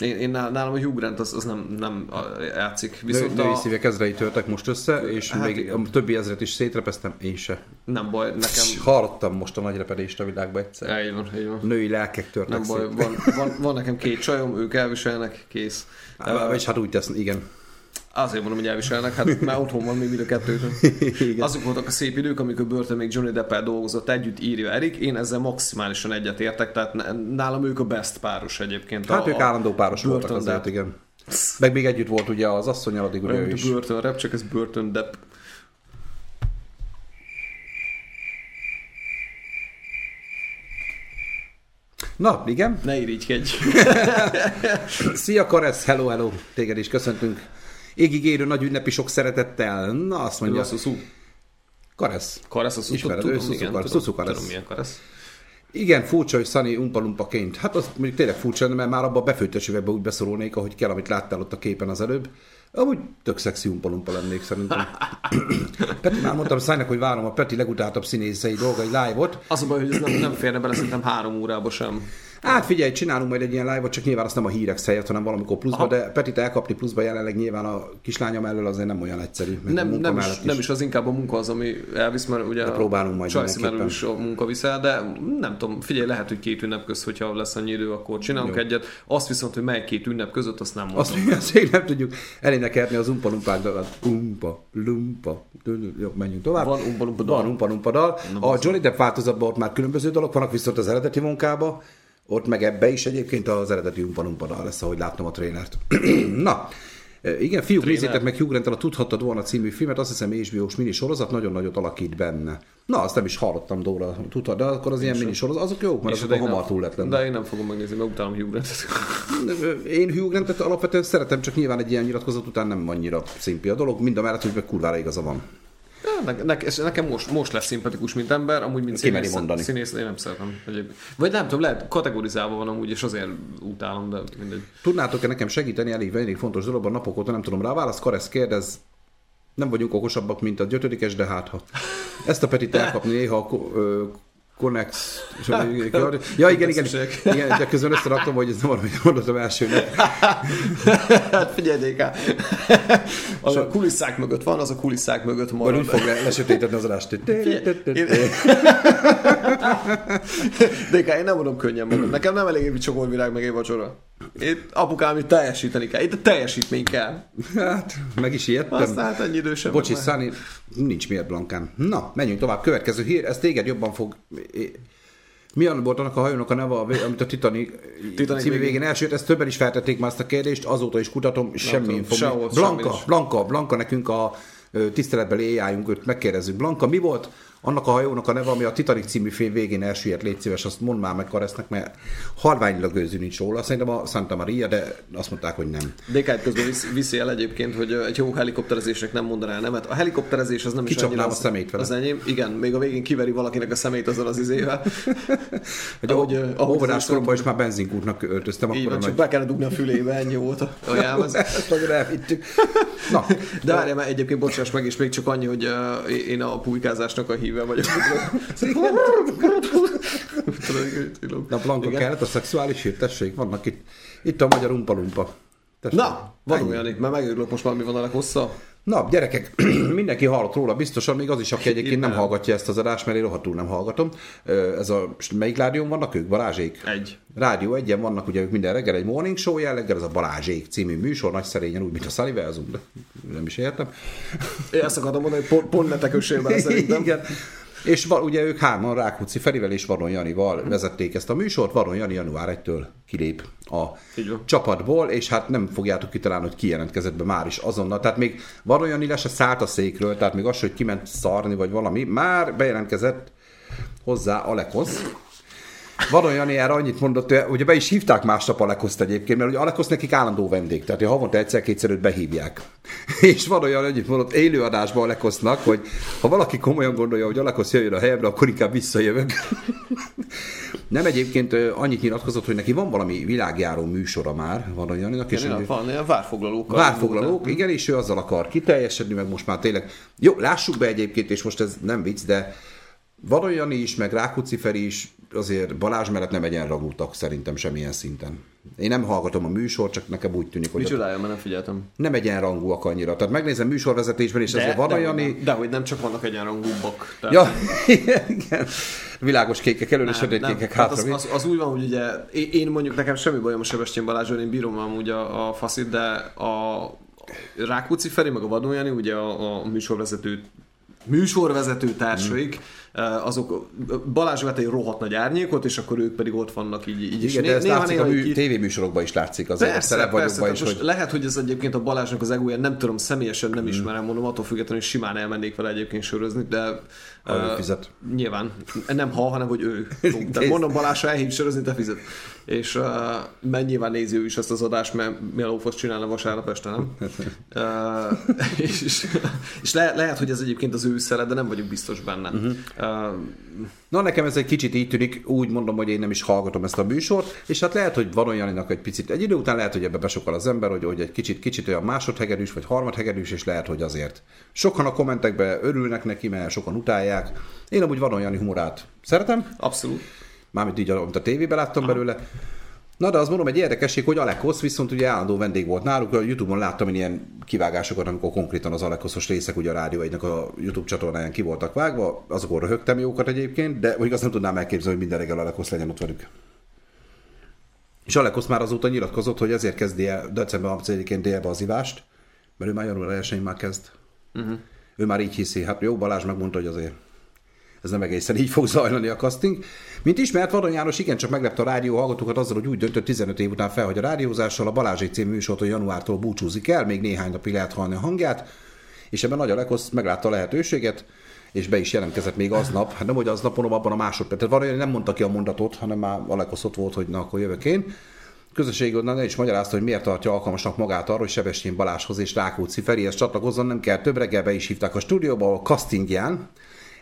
én, én nál- nálam a Hugh Grant az, az nem, nem játszik. Viszont Női a, szívek ezrei törtek most össze, és Hát még igen. a többi ezret is szétrepeztem, én se. nem baj, nekem... Hallottam most a nagy repedést a világba egyszer. Így van, így van. Női lelkek törtek Nem baj, van, van, van, nekem két csajom, ők elviselnek, kész. Á, És hát úgy tesz, igen. Azért mondom, hogy elviselnek, hát már otthon van még mind a kettőt. Igen. Azok voltak a szép idők, amikor börtön még Johnny Deppel dolgozott együtt, írja Erik. Én ezzel maximálisan egyetértek, tehát nálam ők a best páros egyébként. Hát a, ők állandó páros voltak azért, igen. Meg még együtt volt ugye az asszonyal, addig ugye ő is. a Burton rap, csak ez Burton Depp. Na, igen. Ne irigykedj. Szia Karesz, hello, hello. Téged is köszöntünk. Égig érő nagy ünnepi sok szeretettel. Na, azt Mondja mondja. a szuszú. Karesz. Karesz a szuszú. Ismered, ő Tudom, szuszú igen, karesz, tudom, szuszú karesz. tudom, milyen karesz. Igen, furcsa, hogy Sunny umpalumpaként. Hát az mondjuk tényleg furcsa, mert már abban a befőttes üvegbe úgy beszorulnék, ahogy kell, amit láttál ott a képen az előbb. Amúgy tök szexi umpalumpa lennék szerintem. Peti, már mondtam Szájnak, hogy várom a Peti legutáltabb színészei dolgai live-ot. Az a baj, hogy ez nem, nem férne bele szerintem három órába sem. Hát figyelj, csinálunk majd egy ilyen live-ot, csak nyilván azt nem a hírek helyett, hanem valamikor pluszba, Aha. de Petit elkapni pluszba jelenleg nyilván a kislányom elől azért nem olyan egyszerű. Nem, nem, is, mellett nem is az inkább a munka az, ami elvisz, mert ugye De próbálunk majd Csajci mindenképpen. is a munka viszel, de nem tudom, figyelj, lehet, hogy két ünnep közt, hogyha lesz annyi idő, akkor csinálunk Jó. egyet. Azt viszont, hogy mely két ünnep között, azt nem mondom. Azt, azt még nem tudjuk elénekelni az umpa lumpák dalat. Umpa, lumpa. Jó, menjünk tovább. Van Umpa Lumpa dal. Van umpa lumpa dal. A Johnny Depp változatban ott már különböző dalok vannak, viszont az eredeti munkában, ott meg ebbe is egyébként az eredeti umpa lumpa dal lesz, ahogy láttam a trénert. Na, e, igen, fiúk, Tréner. nézzétek meg Hugh a Tudhattad volna című filmet, azt hiszem HBO-s mini sorozat, nagyon nagyot alakít benne. Na, azt nem is hallottam Dóra, tudtad, de akkor az ilyen mini sorozat, azok jók, mert azok de a én hamar túl lett lenne. De én nem fogom megnézni, mert utálom Hugh Grantet. Én Hugh Grantet alapvetően szeretem, csak nyilván egy ilyen nyilatkozat után nem annyira szimpi a dolog, mind a mellett, hogy meg kurvára igaza van. Ne, ne, és nekem most, most lesz szimpatikus, mint ember, amúgy mint színész, mondani. színész, én nem szeretem. Egyébként. Vagy nem tudom, lehet kategorizálva van amúgy, és azért utálom, de mindegy. Tudnátok-e nekem segíteni elég, elég fontos dologban, napok óta nem tudom rá választ, Karesz kérdez, nem vagyunk okosabbak, mint a gyötödikes, de hát ha. Ezt a Petit elkapni néha a ko- ö, Connex... Ja, igen, igen, igen, de közben összeraktam, hogy ez nem valami mondottam elsőnek. Hát figyelj, DK. Az a kulisszák mögött van, az a kulisszák mögött Vagy marad. úgy fog le- lesötétedni az adást. DK, én nem mondom könnyen magam. Nekem nem elég egy csokolvirág meg egy vacsora. Itt apukám itt teljesíteni kell. Itt a teljesítmény kell. Hát, meg is ijedtem. Aztán hát ennyi idő sem. Bocsi. Száni, nincs miért Blankán. Na, menjünk tovább. Következő hír, ez téged jobban fog... Milyen volt annak a hajónak a neve, amit a Titanic, Titanic című végén. elsőt, ezt többen is feltették már ezt a kérdést, azóta is kutatom, semmi info. sehol, Blanka. Blanka, Blanka nekünk a tiszteletbeli ai őt megkérdezzük. Blanka, mi volt annak a hajónak a neve, ami a Titanic című film végén elsüllyedt, légy szíves, azt mondd már meg Karesznek, mert halványilag őző nincs róla. Szerintem a Santa Maria, de azt mondták, hogy nem. DK közben visz, viszi el egyébként, hogy egy jó helikopterezésnek nem mondaná nemet. A helikopterezés az nem is annyira a szemét vele. Az enyém. Igen, még a végén kiveri valakinek a szemét azzal az izével. Hogy Ahogy, ahogy, óvodás koromban is már benzinkútnak öltöztem, Így van, a csak nagy... be kellene dugni a fülébe, ennyi volt a. Ezt nagyon elvittük. Na, De várjál már egyébként, bocsáss meg, és még csak annyi, hogy én a pulykázásnak a híve vagyok. Na, Blanka kellett a szexuális hír, tessék, vannak itt. Itt a magyar umpa-lumpa. Na, van olyan itt, mert megőrülök most már, mi van a leghosszabb. Na, gyerekek, mindenki hallott róla, biztosan, még az is, aki egyébként nem hallgatja ezt az adást, mert én rohadtul nem hallgatom. Ez a, melyik rádión vannak ők? Balázsék? Egy. Rádió egyen vannak, ugye ők minden reggel egy morning show jelleggel, ez a Balázsék című műsor, nagy szerényen, úgy, mint a Sullivanzum, de nem is értem. Én ezt akartam mondani, hogy pont, pont ne szerintem. Igen. És va, ugye ők hárman Rákóczi Ferivel és Varon Janival vezették ezt a műsort. Varon Jani január 1-től kilép a csapatból, és hát nem fogjátok kitalálni, hogy ki jelentkezett be már is azonnal. Tehát még Varon Jani le se szállt a székről, tehát még az, hogy kiment szarni vagy valami, már bejelentkezett hozzá Alekosz. Varon Jani erre annyit mondott, hogy be is hívták másnap Alekoszt egyébként, mert ugye Alekosz nekik állandó vendég, tehát havonta egyszer-kétszer őt behívják. És Varon Jani annyit mondott élőadásban Alekosznak, hogy ha valaki komolyan gondolja, hogy Alekosz jöjjön a helyemre, akkor inkább visszajövök. Nem egyébként annyit nyilatkozott, hogy neki van valami világjáró műsora már, Varon Janinak, és Igen, hogy- van ilyen várfoglalók. Várfoglalók, igen, és ő azzal akar kiteljesedni, meg most már tényleg... Jó, lássuk be egyébként, és most ez nem vicc, de van olyan is, meg Rákóczi Feri is, azért Balázs mellett nem egyenrangú tag szerintem semmilyen szinten. Én nem hallgatom a műsort, csak nekem úgy tűnik, hogy Micsodája, mert nem figyeltem. nem egyenrangúak annyira. Tehát megnézem műsorvezetésben, és azért van de, olyan... hogy nem, de hogy nem csak vannak egyenrangúbbak. Tehát- Ja, igen. Világos kékek elől és sötét kékek Hát hátra. az, az, az, úgy van, hogy ugye én, én mondjuk nekem semmi bajom a Sebestyén Balázsról, én bírom amúgy a, a faszit, de a Rákóczi Feri, meg a Vadon Jani, ugye a, a műsorvezető műsorvezető társaik, eh, azok Balázs vett egy rohadt nagy árnyékot, és akkor ők pedig ott vannak így, így. Igen, de ez Néha- látszik a mű, így- tévéműsorokban is látszik azért. Persze, Szerep persze, is, hogy... lehet, hogy ez egyébként a Balázsnak az egója, nem tudom, személyesen nem ismerem, mondom, attól függetlenül, hogy simán elmennék vele egyébként sörözni, de Ha ő eh, fizet. Nyilván. Nem ha, hanem hogy ő. Tehát mondom Balázs, elhív sörözni, te fizet. És uh, mert nyilván nézi ő is ezt az adást, mert mi a lófasz csinálna vasárnap este, nem? uh, és és le, lehet, hogy ez egyébként az ő szere, de nem vagyok biztos benne. Uh-huh. Uh, Na, nekem ez egy kicsit így tűnik, úgy mondom, hogy én nem is hallgatom ezt a műsort, és hát lehet, hogy van olyaninak egy picit, egy idő után lehet, hogy ebbe besokal az ember, hogy, hogy egy kicsit, kicsit olyan másodhegedűs, vagy harmadhegedűs, és lehet, hogy azért. Sokan a kommentekben örülnek neki, mert sokan utálják. Én amúgy van olyan humorát szeretem, abszolút. Mármint így, amit a tévében láttam belőle. Na, de azt mondom, egy érdekesség, hogy Alekosz viszont ugye állandó vendég volt náluk, a Youtube-on láttam én ilyen kivágásokat, amikor konkrétan az Alekoszos részek ugye a Rádió egynek a YouTube csatornáján ki voltak vágva, azokon röhögtem jókat egyébként, de mondjuk azt nem tudnám elképzelni, hogy minden reggel Alekosz legyen ott velük. És Alekosz már azóta nyilatkozott, hogy ezért kezdi el december 31-én délbe az ivást, mert ő már január 1 már kezd. Uh-huh. Ő már így hiszi. Hát jó, Balázs megmondta, hogy azért ez nem egészen így fog zajlani a casting. Mint ismert, Vadon János igencsak meglepte a rádió hallgatókat azzal, hogy úgy döntött 15 év után fel, hogy a rádiózással a Balázsék című műsortól januártól búcsúzik el, még néhány napig lehet hallani a hangját, és ebben Nagy Alekosz meglátta a lehetőséget, és be is jelentkezett még aznap, hát nem hogy aznap, mondom, abban a másodperc. Tehát van, nem mondta ki a mondatot, hanem már Alekosz ott volt, hogy na, akkor jövök én. Közösségi oldalon is magyarázta, hogy miért tartja alkalmasnak magát arra, hogy Sebestyén Balázshoz és Rákóczi Ferihez csatlakozzon, nem kell több reggel be is hívták a stúdióba, ahol castingján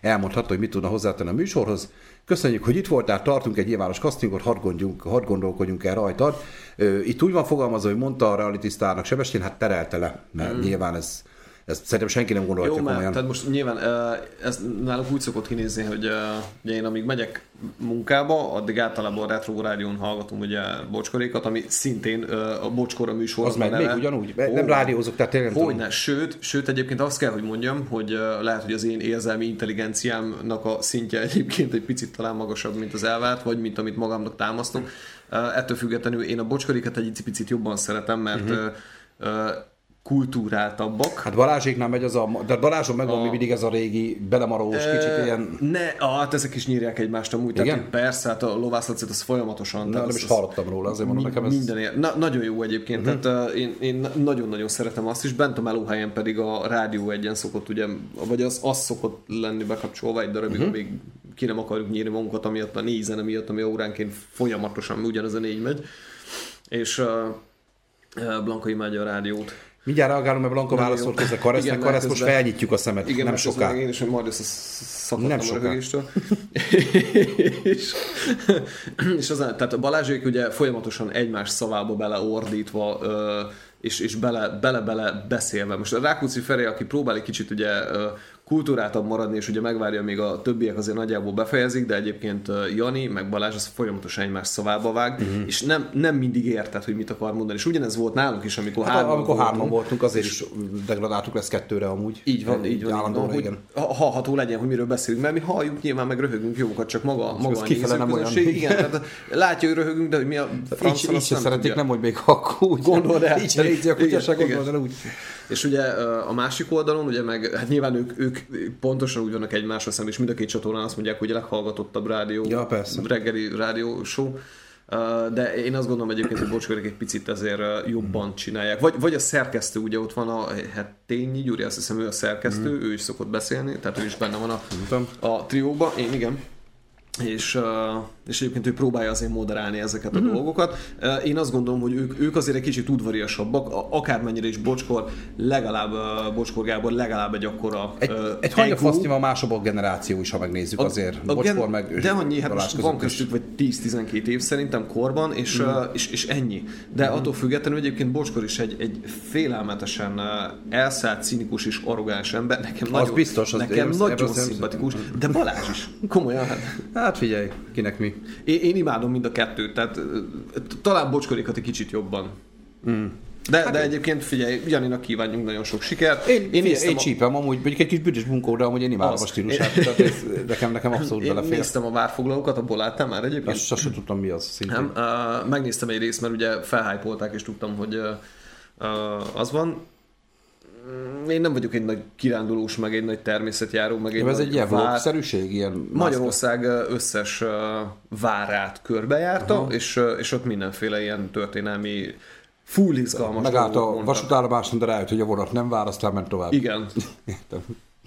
elmondhatta, hogy mit tudna hozzátenni a műsorhoz. Köszönjük, hogy itt voltál, tartunk egy nyilvános castingot, hadd, gondjunk, hadd gondolkodjunk el rajtad. Itt úgy van fogalmazva, hogy mondta a reality sztárnak Sebestyén, hát terelte le, mert mm. nyilván ez, ez szerintem senki nem Jó, mert komolyan. tehát most nyilván ez nálunk úgy szokott kinézni, hogy ugye én amíg megyek munkába, addig általában a Retro Rádión hallgatom ugye bocskorékat, ami szintén a bocskora műsor. Az meg még ugyanúgy, nem rádiózok, tehát tényleg nem. Hogyne, sőt, sőt, egyébként azt kell, hogy mondjam, hogy lehet, hogy az én érzelmi intelligenciámnak a szintje egyébként egy picit talán magasabb, mint az elvárt, vagy mint amit magamnak támasztok. Ettől függetlenül én a bocskorikat egy picit jobban szeretem, mert uh-huh. Kultúráltabbak. Hát Balázséknál megy az a, de Balázson meg van A- mindig ez a régi belemarós, kicsit ilyen, Ne, ah, hát ezek is nyírják egymást amúgy. Igen? Tehát, persze, hát a lovászlacét az folyamatosan. na, nem az- is hallottam róla, azért mondom, nekem ez... minden ér- Na, nagyon jó egyébként, uh-huh. tehát én, én nagyon-nagyon szeretem azt is, bent a melóhelyen pedig a rádió egyen szokott, ugye, vagy az, az szokott lenni bekapcsolva egy darabig, uh-huh. amíg ki nem akarjuk nyírni magunkat, amiatt a négy zene miatt, ami óránként folyamatosan ugyanaz a négy megy. És uh, Blanka imádja a rádiót. Mindjárt reagálunk, mert Blanka válaszolt közben Karesznek, Igen, Karesz mert most közben- felnyitjuk a szemet, Igen, nem közben soká. Én is, hogy majd összeszakadtam Nem a soká. röhögéstől. és, és az, tehát a Balázsék ugye folyamatosan egymás szavába beleordítva ö, és, és bele, bele-bele beszélve. Most a Rákóczi Feri, aki próbál egy kicsit ugye kultúrátabb maradni, és ugye megvárja, még a többiek azért nagyjából befejezik, de egyébként Jani, meg Balázs az folyamatosan egymás szavába vág, uh-huh. és nem, nem mindig érted, hogy mit akar mondani. És ugyanez volt nálunk is, amikor Hát, hárman amikor hárman voltunk. azért is degradáltuk lesz kettőre amúgy. Így van, így van, így állandóan, van hogy igen. ha- hallható legyen, hogy miről beszélünk, mert mi halljuk, nyilván meg röhögünk jókat, csak maga, maga az a kifele nem olyan. igen, tehát látja, hogy röhögünk, de hogy mi a Így, francon, így se nem szeretik, nem, hogy még akkor úgy. Gondold el. Így se nézi a kutya, se Igen, gondold el úgy. És ugye a másik oldalon, ugye meg, hát nyilván ők, ők pontosan úgy vannak egymásra szemben, és mind a két csatornán azt mondják, hogy a leghallgatottabb rádió, Ja, persze. reggeli rádió show. De én azt gondolom egyébként, hogy Bocskörök egy picit ezért ö, jobban csinálják. Vagy, vagy a szerkesztő, ugye ott van a hát Tényi Gyuri, azt hiszem ő a szerkesztő, ő is szokott beszélni, tehát ő is benne van a, a trióba, én igen. És, és egyébként ő próbálja azért moderálni ezeket a mm. dolgokat. Én azt gondolom, hogy ők, ők azért egy kicsit udvariasabbak, a- akármennyire is Bocskor, legalább Bocskor Gábor legalább egy akkora Egy, uh, egy hanyafasznyima másosabb generáció is, ha megnézzük azért. a Bocskor gen- meg de annyi, hát most van köztük vagy 10-12 év szerintem korban, és, Mhm. uh, és, és ennyi. De attól függetlenül egyébként Bocskor is egy, egy félelmetesen uh, elszállt, cinikus és arrogáns ember. Nekem nagyon, biztos, az- nekem én- nagyon szimpatikus. De Balázs is. Komolyan. Hát figyelj, kinek mi. Én, én imádom mind a kettőt, tehát talán Bocskorikat egy kicsit jobban. Mm. De, de egyébként figyelj, Janinak kívánjunk nagyon sok sikert. Én, én, néztem én a- csípem amúgy, mondjuk egy kis büdös bunkó, de amúgy én imádom Az. a stílusát. Tehát ez, nekem, nekem abszolút Én belefér. néztem a várfoglalókat, abból láttál már egyébként? Azt sose tudtam mi az szintén. Nem, uh, megnéztem egy részt, mert ugye felhájpolták, és tudtam, hogy uh, uh, az van. Mm, Én nem vagyok egy nagy kirándulós, meg egy nagy természetjáró, meg egy Ez egy ilyen vlogszerűség, ilyen Magyarország összes várát körbejárta, és, uh, és ott mindenféle ilyen történelmi full izgalmas Megállt a vasútállomáson, de rájött, hogy a vonat nem vár, aztán ment tovább. Igen. Értem.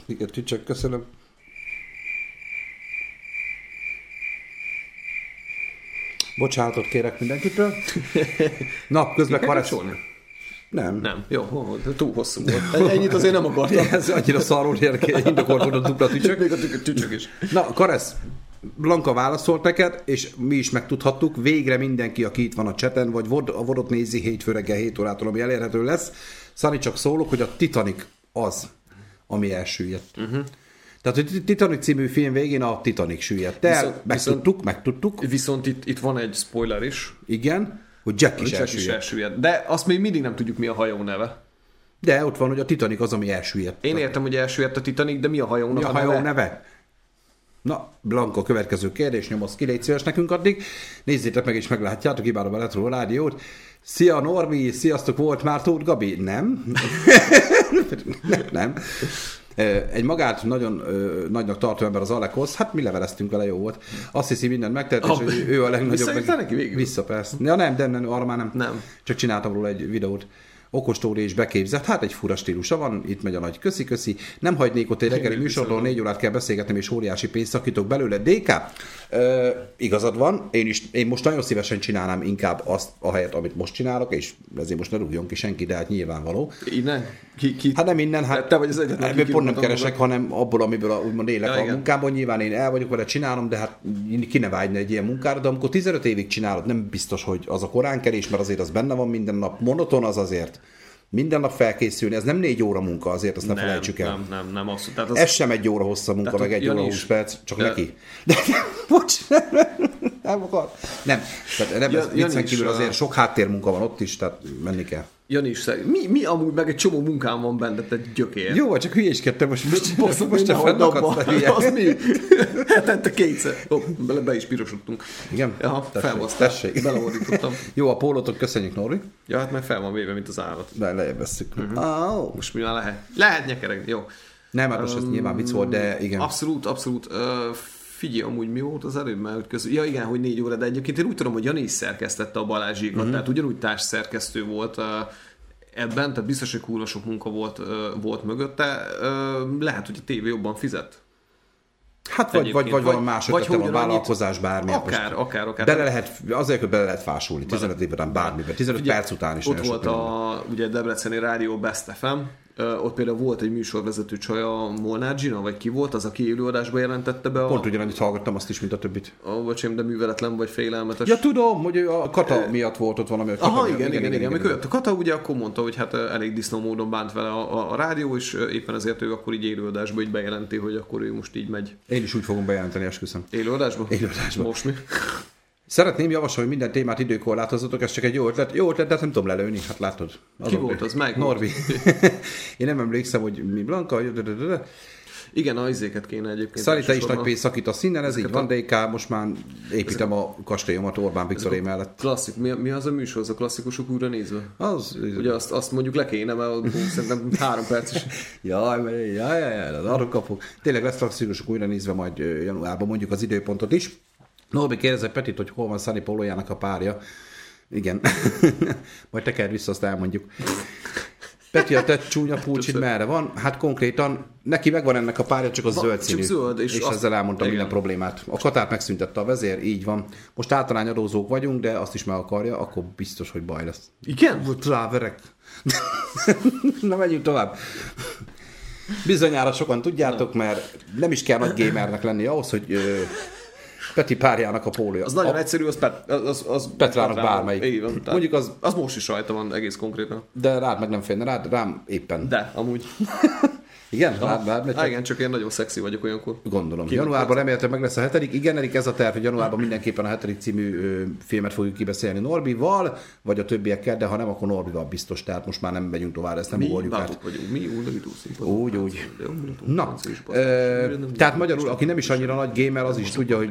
Igen, tücsök, köszönöm. Bocsánatot kérek mindenkitől. Na, közben kapcsolni? Nem. Nem. Jó, túl hosszú volt. Ennyit azért nem akartam. Ez annyira szarul indokolt volt a dupla tücsök. Még a tücsök, is. Na, Karesz, Blanka válaszolt neked, és mi is megtudhattuk, végre mindenki, aki itt van a cseten, vagy a vodot nézi hétfő reggel 7 órától, ami elérhető lesz. Szani, csak szólok, hogy a Titanic az, ami elsüllyedt. Uh-huh. Tehát, hogy Titanic című film végén a Titanic süllyedt el, Viszont- megtudtuk, megtudtuk, Viszont itt, itt van egy spoiler is. igen, hogy Jack is Jack is elsüllyedt. De azt még mindig nem tudjuk, mi a hajó neve. De ott van, hogy a Titanic az, ami elsüllyedt. Én értem, hogy elsüllyedt a Titanic, de mi a hajónak Mi a a hajó neve? neve? Na, Blanka, következő kérdés, nyomoz ki, légy szíves nekünk addig. Nézzétek meg, és meglátjátok, imádom a Retro Rádiót. Szia Norbi, sziasztok, volt már Tóth Gabi? Nem. nem, Egy magát nagyon ö, nagynak tartó ember az Alekosz, hát mi leveleztünk vele, jó volt. Azt hiszi, mindent megtett, és ő a legnagyobb. visszaírtál neki végül? Vissza, persze. Ja, nem, de nem, arra már nem. Nem. Csak csináltam róla egy videót. Okostóri és beképzett, hát egy fura stílusa van, itt megy a nagy köszi-köszi. Nem hagynék ott egy reggeli műsorról, négy órát kell beszélgetni, és óriási pénzt szakítok belőle. DK, ö, igazad van, én, is, én most nagyon szívesen csinálnám inkább azt a helyet, amit most csinálok, és ezért most ne rúgjon ki senki, de hát nyilvánvaló. Innen? Ki, ki? Hát nem innen, hát Te vagy az egyetlen, ebből pont nem keresek, hanem abból, amiből a, úgymond élek Ja, a igen. munkámban. Nyilván én el vagyok vele, csinálom, de hát ki ne vágyna egy ilyen munkára, de amikor 15 évig csinálod, nem biztos, hogy az a koránkelés, mert azért az benne van minden nap, monoton az azért. Minden nap felkészülni, ez nem négy óra munka azért, azt ne nem, felejtsük el. nem, nem, nem, abszolút. Tehát az, Ez sem egy óra hossza munka, Tehát meg egy óra 20 perc, csak de- neki. De, bocs, Nem akar. Nem, tehát nem, Ja- ez is, kívül azért sok háttérmunka van ott is, tehát menni kell. Jani is szerint. Mi, mi amúgy meg egy csomó munkám van benne, te most Jó, csak hülyéskedtem most. Most, most, most te a fennakadsz, hülye. Az mi? Hetente kétszer. Ó, bele, be is pirosodtunk. Igen? Ja, felbasztál. Beleordítottam. Jó, a pólótot köszönjük, Norri. Ja, hát meg fel van véve, mint az állat. De lejjebb vesszük. Mhm. Oh. Most mi már lehet? Lehet nyekereg, jó. Nem, hát most ez nyilván vicc volt, de igen. Abszolút, abszolút. Uh, figyelj, amúgy mi volt az előbb, mert közül... Ja igen, hogy négy óra, de egyébként én úgy tudom, hogy Jani is szerkesztette a Balázsékat, Mhm. uh-huh. tehát ugyanúgy társszerkesztő volt ebben, tehát biztos, hogy kurva sok munka volt, volt mögötte. Lehet, hogy a tévé jobban fizet. Hát vagy, vagy, vagy valami más vagy ötlete van, ugyanannyit- vállalkozás, bármi. Akár, akár, akár. Bele lehet, azért, hogy bele lehet fásulni, 15 év után bármiben, 15 Ugye, perc után is. Ott volt a ugye Debreceni Rádió Best FM, ott például volt egy műsorvezető csaj, a Molnár Gina, vagy ki volt, az, aki élőadásba jelentette be a... Pont ugyanannyit hallgattam azt is, mint a többit. a bocsánat, de műveletlen vagy félelmetes. Ja, tudom, hogy a kata miatt volt ott valami. a Kata Aha, miatt. igen, igen, igen, igen. Amikor jött a Kata, ugye akkor mondta, hogy hát elég disznó módon bánt vele a, a, a rádió, és éppen ezért ő akkor így élőadásba így bejelenti, hogy akkor ő most így megy. Én is úgy fogom bejelenteni, esküszöm. Élőadásba? Élőadásba. Most mi? Szeretném javasolni, hogy minden témát időkorlátozzatok, ez csak egy jó ötlet. Jó ötlet, de nem tudom lelőni, hát látod. Ki volt az? Volt? Norbi. Én nem emlékszem, hogy mi Blanka, Igen, a izéket kéne egyébként. Szali, te is nagy pénzt szakítasz innen, ez így van, DK, most már építem a kastélyomat Orbán Viktoré mellett. Klasszik, mi, mi az a műsor, az a klasszikusok újra nézve? Az, Ugye azt, azt mondjuk le kéne, mert szerintem három perc is. Jaj, jaj, jaj, jaj, arra kapok. Tényleg lesz klasszikusok újra nézve majd januárban, mondjuk az időpontot is. Norbi kérdezett Petit, hogy hol van Sunny Pólójának a párja. Igen. majd tekerd vissza, azt elmondjuk. Peti, a te csúnya pulcsid merre van? Hát konkrétan neki megvan ennek a párja, csak az zöld csak színű. zöld, és és azt- ezzel elmondtam igen. minden problémát. A katát megszüntette a vezér, így van. Most általányadózók vagyunk, de azt is meg akarja, akkor biztos, hogy baj lesz. Igen? Tráverek. Na menjünk tovább. Bizonyára sokan tudjátok, mert nem is kell nagy gamernek lenni ahhoz, hogy ö, Peti párjának a pólója. Az nagyon a, egyszerű, az, Pet, az, az, az Petrának bármelyik. Így van, Mondjuk az- az most is rajta van egész konkrétan. De rád meg nem férne, rád, rám éppen. De, amúgy. Igen? Rád, rád megy? Igen, csak én nagyon szexi vagyok olyankor. Gondolom. Ki- Januárban remélhetőleg meg lesz a hetedik. Igen, Erik, ez a terv, hogy januárban mindenképpen a hetedik című ö, filmet fogjuk kibeszélni Norbival, vagy a többiekkel, de ha nem, akkor Norbival biztos. Tehát most már nem megyünk tovább, ezt nem Mi ugorjuk át. vagyunk, mi. Úgy, úgy. Na, ö, tehát magyarul, aki nem is annyira nagy gamer, az is tudja, hogy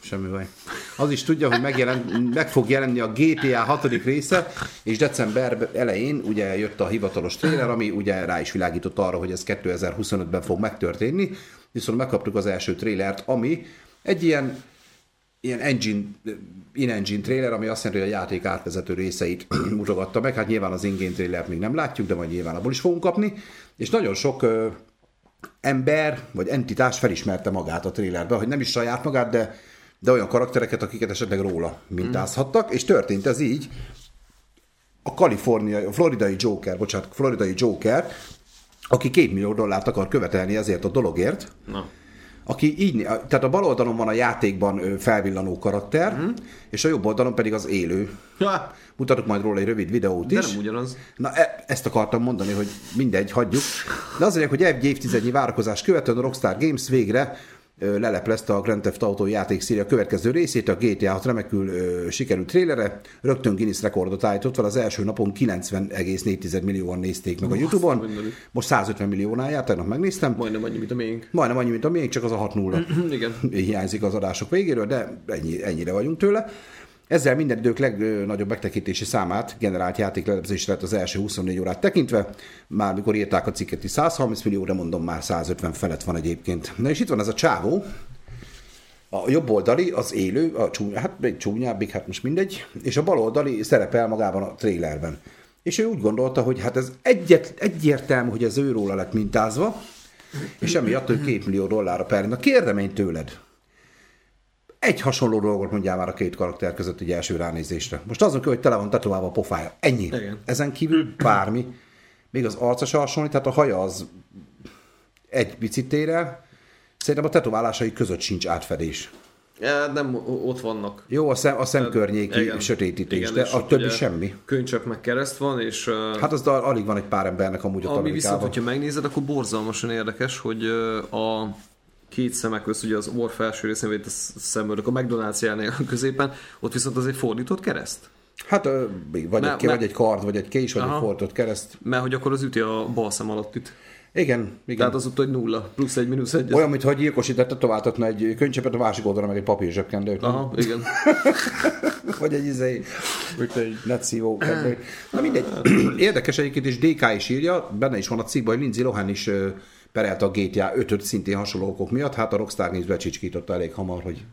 Semmi baj. Az is tudja, hogy megjelen, meg fog jelenni a GTA 6. része, és december elején ugye jött a hivatalos trailer, ami ugye rá is világított arra, hogy ez 2025-ben fog megtörténni, viszont megkaptuk az első trailert, ami egy ilyen ilyen engine, in-engine trailer, ami azt jelenti, hogy a játék átvezető részeit mutogatta meg. Hát nyilván az in-game trailert még nem látjuk, de majd nyilván abból is fogunk kapni. És nagyon sok ember vagy entitás felismerte magát a trailerbe, hogy nem is saját magát, de, de olyan karaktereket, akiket esetleg róla mintázhattak, és történt ez így. A kaliforniai, a floridai Joker, bocsánat, floridai Joker, aki két millió dollárt akar követelni ezért a dologért, Na. Aki így, tehát a bal oldalon van a játékban felvillanó karakter, mm. és a jobb oldalon pedig az élő. Ja, Mutatok majd róla egy rövid videót de is. nem ugyanaz. Na, e- ezt akartam mondani, hogy mindegy, hagyjuk. De az lényeg, hogy egy évtizednyi várakozás követően a Rockstar Games végre leleplezte a Grand Theft Auto játékszéria következő részét, a GTA 6 remekül ö, sikerült trélere, rögtön Guinness rekordot állított fel, az első napon 90,4 millióan nézték meg a Youtube-on, most 150 milliónál járt, tegnap megnéztem, Majdnem annyi, mint a miénk. majdnem annyi, mint a miénk, csak az a 6 0 Igen. hiányzik az adások végéről, de ennyi, ennyire vagyunk tőle. Ezzel minden idők legnagyobb megtekintési számát generált játéklelepzésre lett az első 24 órát tekintve. Már mikor írták a cikket is 130 millió, de mondom már 150 felett van egyébként. Na és itt van ez a csávó, a jobb oldali az élő, a csúnya, hát egy csúnyábbik, hát most mindegy, és a bal oldali szerepel magában a trailerben. És ő úgy gondolta, hogy hát ez egyet, egyértelmű, hogy ez őróla lett mintázva, és emiatt ő két millió dollárra per. Na kérdem én tőled, egy hasonló dolgot mondjál már a két karakter között egy első ránézésre. Most azon kell, hogy tele van tetoválva a pofája. Ennyi. Igen. Ezen kívül bármi. Még az arca se hasonlít, tehát a haja az egy picitére. Szerintem a tetoválásai között sincs átfedés. Ja, nem, o- ott vannak. Jó, a, szem, a szemkörnyéki Igen. sötétítés, Igen, de a többi semmi. Könycsepp meg kereszt van, és Hát az alig van egy pár embernek amúgy ott ami viszont, hogyha megnézed, akkor borzalmasan érdekes, hogy a két szemek közt, ugye az orr felső részén, vagy a szemöldök, a McDonald's jelnél középen, ott viszont az egy fordított kereszt? Hát vagy, Mert- egy, vagy mert- egy kard, vagy egy kés, vagy Aha. egy fordított kereszt. Mert hogy akkor az üti a bal szem alatt itt. Igen, igen. Tehát az ott, hogy nulla, plusz egy, mínusz egy. Olyan, mintha gyilkosített, tetováltatna egy könycsepet a másik oldalra, meg egy papír zsebkendőt. nem? Aha, igen. Vagy egy izé, egy netszívó. Na mindegy. Érdekes egyébként, és DK is írja, benne is van a cikkben, hogy Lindsay Lohan is perelte a GTA 5-öt szintén hasonló okok miatt. Hát a Rockstar Games becsicskította elég hamar, hogy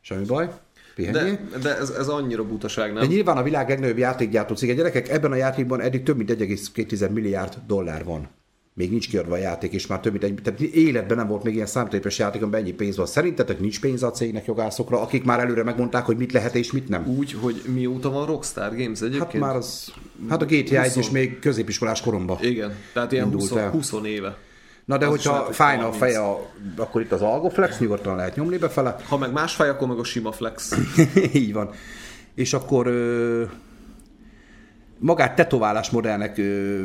semmi baj. Pihenjél. De, de ez, ez annyira butaság, De nem? nyilván a világ legnagyobb játékgyártó cége. Gyerekek, ebben a játékban eddig több mint 1,2 milliárd dollár van. Még nincs kiadva a játék, és már több mint egy, tehát életben nem volt még ilyen számítőpes játék, amiben ennyi pénz van. Szerintetek nincs pénz a cégnek jogászokra, akik már előre megmondták, hogy mit lehet és mit nem? Úgy, hogy mióta van Rockstar Games egyébként? Hát már az, hát a GTA 1 is 20. még középiskolás koromban. Igen, tehát ilyen Indult 20, el. 20 éve. Na de Az hogyha lehet, fájna a 30. feje, a, akkor itt az Algoflex, nyugodtan lehet nyomni befele. Ha meg más faj, akkor meg a sima flex. Így van. És akkor ö, magát tetoválás modellnek ö,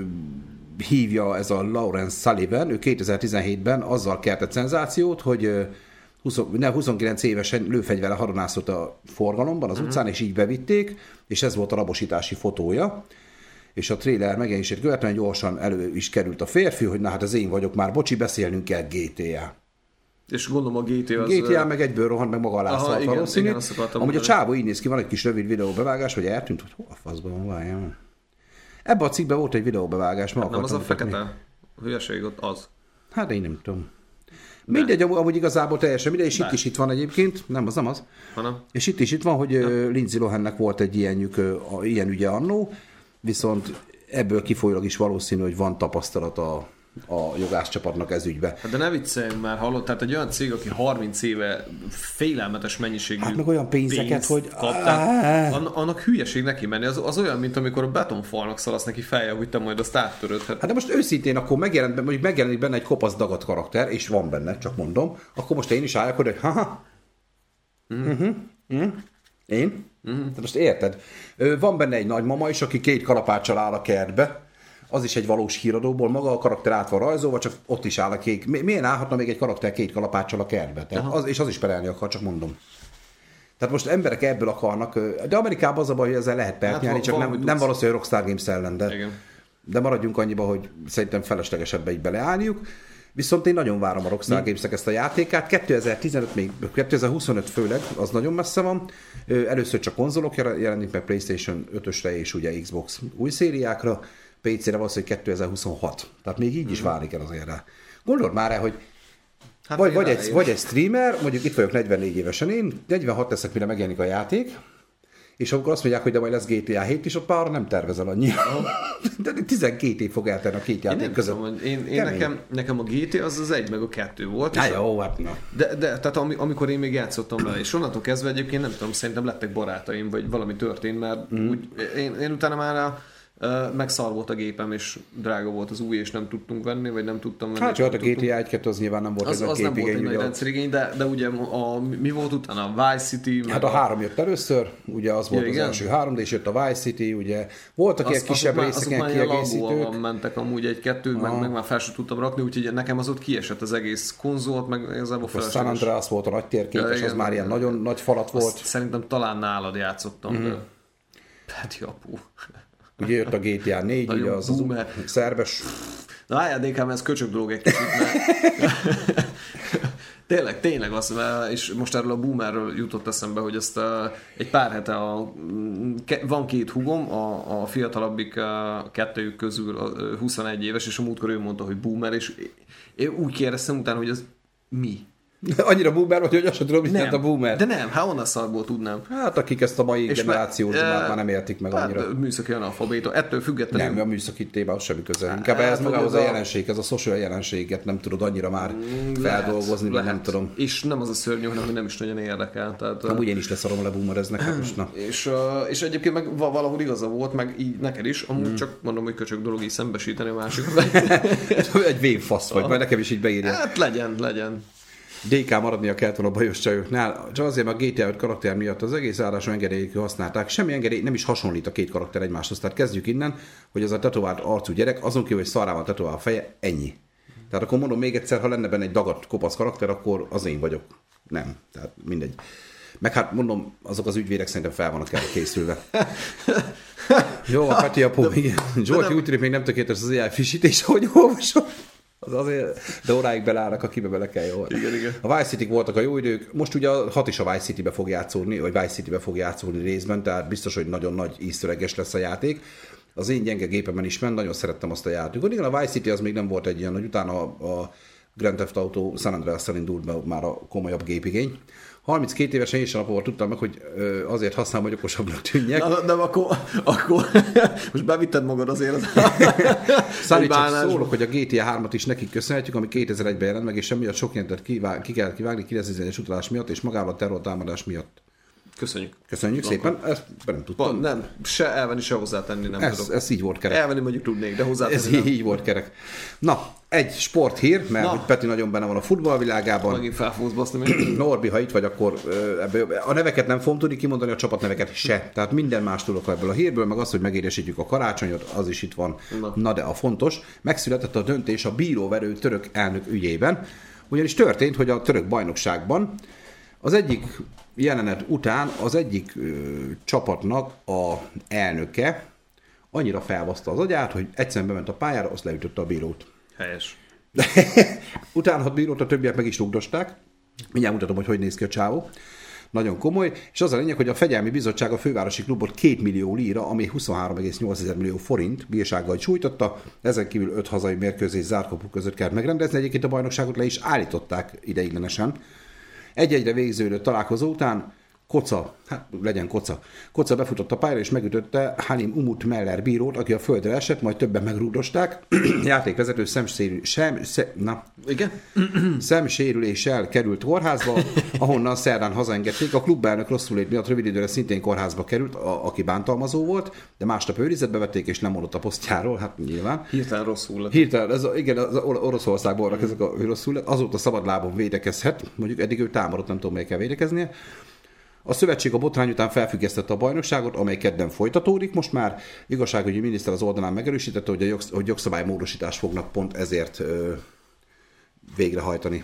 hívja ez a Lawrence Sullivan, ő 2017-ben azzal keltett szenzációt, hogy ö, 20, ne, 29 évesen lőfegyvere hadonászott a forgalomban az utcán, és így bevitték, és ez volt a rabosítási fotója. És a trailer megjelenését követően gyorsan elő is került a férfi, hogy na hát ez én vagyok már, bocsi, beszélnünk kell GTA. És gondolom a GTA az... GTA meg egyből rohant meg maga a igen, valószínű. igen, Amúgy a mondani. csávó így néz ki, van egy kis rövid videóbevágás, hogy eltűnt, hogy hol a faszban van, várjál. Ebben a cikkben volt egy videóbevágás, ma Nem az a mutatni. fekete hülyeség ott az. Hát én nem tudom. Mindegy, amúgy, igazából teljesen mindegy, és itt De. is itt van egyébként, nem az nem az. Hanem És itt is itt van, hogy ja. Lindsay Lohannek volt egy ilyenjük, a- ilyen ügye annó, viszont ebből kifolyólag is valószínű, hogy van tapasztalat a, a jogászcsapatnak ez ügybe. Hát de ne vicceljünk már, hallott, tehát egy olyan cég, aki 30 éve félelmetes mennyiségű Hát meg olyan pénzeket, pénzt hogy- kap, tehát an- annak hülyeség neki menni. Az, az olyan, mint amikor a betonfalnak szalasz neki feje, hogy te majd azt áttöröd. Hát, Hát de most őszintén akkor megjelent, mondjuk megjelenik benne egy kopasz dagat karakter, és van benne, csak mondom, akkor most én is álljak, hogy haha, uh-huh. Uh-huh. Én? Uh-huh. De most érted? Van benne egy nagymama is, aki két kalapáccsal áll a kertbe, az is egy valós híradóból, maga a karakter át van rajzolva, csak ott is áll a kék. Mi- Milyen állhatna még egy karakter két kalapáccsal a kertbe? Tehát az, és az is perelni akar, csak mondom. Tehát most emberek ebből akarnak, de Amerikában az a baj, hogy ezzel lehet pert Hát nyerni, csak nem, nem valószínű, hogy Rockstar Games ellen, de, Igen. de maradjunk annyiba, hogy szerintem feleslegesebbe így beleállniuk. Viszont én nagyon várom a Rockstar Games-nek ezt a játékát. 2015 még, 2025 főleg, az nagyon messze van. Először csak konzolok jel- jelenik meg PlayStation 5-ösre és ugye Xbox új szériákra. PC-re valószínűleg 2026. Tehát még így is várni kell azért rá. Gondold már el, hogy hát vagy, vagy, egy, vagy egy streamer, mondjuk itt vagyok 44 évesen én, 46 leszek, mire megjelenik a játék, és akkor azt mondják, hogy de majd lesz GTA 7, és ott már nem tervezel annyira. De 12 év fog eltenni a két Én játék nem között. tudom, én, én nekem, nekem a GT az az egy, meg a kettő volt. És jó, hát na. De, de tehát ami, amikor én még játszottam vele, és onnantól kezdve egyébként nem tudom, szerintem lettek barátaim, vagy valami történt, mert mm. úgy, én, én utána már uh, megszar volt a gépem, és drága volt az új, és nem tudtunk venni, vagy nem tudtam venni. Hát jó, hát a. GTA 1 az nyilván nem volt az, ez a az nem volt egy nagy a- rendszerigény, de, de ugye a, mi volt utána? A Vice City, Hát a három jött először, ugye az volt Ja, az első három, de és jött a Vice City, ugye voltak ilyen Az- kisebb részek, ilyen kiegészítők. mentek amúgy egy-kettő, meg, meg, már fel sem tudtam rakni, úgyhogy nekem az ott kiesett az egész konzolt, meg igazából A San. Andreas volt a nagy térképes, Ja, az igen, már ilyen nagyon nagy falat volt. Azt szerintem talán nálad játszottam, Mhm. de... Hát japó. Ugye jött a GTA 4, Nagyon ugye az, az szerbes. Na álljál DK, ez köcsög dolog egy kicsit, mert... tényleg, tényleg az, mert- és most erről a boomerről jutott eszembe, hogy ezt uh, egy pár hete a, van két hugom, a, a fiatalabbik uh, kettőjük közül uh, 21 éves, és a múltkor ő mondta, hogy boomer, és én úgy kérdeztem utána, hogy ez mi? Annyira boomer vagy, hogy azt sem tudom, mit jelent a boomer. De nem, hát onnan szarból tudnám. Hát akik ezt a mai És generációt már- eh, már nem értik meg Hát, annyira. műszaki analfabéta. Ettől függetlenül Nem, a műszaki témához semmi köze. Inkább Hát, ez magához a jelenség, ez a social jelenséget nem tudod annyira már feldolgozni, vagy nem tudom. És nem az a szörnyű, hanem hogy nem is nagyon érdekel. Tehát, Amúgy én is leszarom le boomereznek, hát most na. és, és egyébként meg va- valahol igaza volt, meg így neked is, amúgy Hmm. csak mondom, hogy köcsög dolog így szembesíteni a másik. Egy vénfasz vagy, majd nekem is így beírja. hát legyen, legyen. DK maradnia kellett volna a bajos csajoknál, csak azért, mert a GTA 5 karakter miatt az egész állású engedélyük használták. Semmi engedély nem is hasonlít a két karakter egymáshoz. Tehát kezdjük innen, hogy az a tetovált arcú gyerek, azon kívül, hogy szarrával tetovál a feje, ennyi. Tehát akkor mondom még egyszer, ha lenne benne egy dagadt kopasz karakter, akkor az én vagyok. Nem. Tehát mindegy. Meg hát mondom, azok az ügyvédek szerintem fel vannak erre készülve. Jó, a Peti Apó, igen. Zsolti úgy tűnik még nem tökéletes az AI frissítés, ahogy olvasom. Az azért, de óráig belállnak, akibe bele kell jól. Igen, igen. A Vice City voltak a jó idők, most ugye a hat is a Vice City-be fog játszódni, vagy Vice City-be fog játszódni részben, tehát biztos, hogy nagyon nagy íztöreges lesz a játék. Az én gyenge gépemen is ment, nagyon szerettem azt a játékot. Igen, a Vice City az még nem volt egy ilyen, hogy utána a, a Grand Theft Auto San Andreas-szal indult be már a komolyabb gépigény. 32 évesen és alapból tudtam meg, hogy azért használom, hogy okosabbnak tűnjek. Na, de akkor, akkor most bevitted magad azért az Szállít csak szólok, hogy a GTA 3-at is nekik köszönhetjük, ami 2001-ben jelent meg, és semmiatt sok jelentet kivá- ki kellett kivágni 911-es utalás miatt, és magával a terrortámadás miatt. Köszönjük. Köszönjük szépen, ezt nem tudtam. Van, nem, se elvenni, se hozzátenni nem Ez, tudok. ez így volt kerek. Elvenni mondjuk tudnék, de Ez hozzátenni nem. így volt kerek. Na, egy sporthír, mert Na. hogy Peti nagyon benne van a futballvilágában. Megint fel fogsz baszni. Norbi, ha itt vagy, akkor ebből, a neveket nem fogom tudni kimondani, a csapatneveket se. Tehát minden más tudok ebből a hírből, meg az, hogy megéresítjük a karácsonyot, az is itt van. Na. Na de a fontos, megszületett a döntés a bíróverő török elnök ügyében, ugyanis történt, hogy a török bajnokságban az egyik jelenet után az egyik ö, csapatnak a elnöke annyira felbaszta az agyát, hogy egyszerűen bement a pályára, azt leütötte a bírót. Helyes. Utána a bírót a többiek meg is rugdosták. Mindjárt mutatom, hogy hogy néz ki a csávó. Nagyon komoly, és az a lényeg, hogy a Fegyelmi Bizottság a fővárosi klubot 2 millió líra, ami 23,8 millió forint bírsággal sújtotta, ezen kívül 5 hazai mérkőzés zárkapuk között kellett megrendezni, egyébként a bajnokságot le is állították ideiglenesen. Egy-egyre végződő találkozó után Koca, hát legyen Koca. Koca befutott a pályára és megütötte Halim Umut Meller bírót, aki a földre esett, majd többen megrúdosták. Játékvezető szemsérül, sem, szem, na, Igen? szemsérüléssel került kórházba, ahonnan szerdán hazaengedték. A klubelnök rosszul miatt rövid időre szintén kórházba került, a, aki bántalmazó volt, de másnap őrizetbe vették és lemondott a posztjáról, hát nyilván. Hirtelen rosszul lett. Hirtelen, ez a, igen, az Or- Oroszországban vannak ezek a rosszul, lett. azóta szabad lábon védekezhet, mondjuk eddig ő támadott, nem tudom, melyik kell védekeznie. A szövetség a botrány után felfüggesztette a bajnokságot, amely kedden folytatódik. Most már igazságügyi miniszter az oldalán megerősítette, hogy, a jogsz, hogy jogszabálymódosítást fognak pont ezért ö, végrehajtani.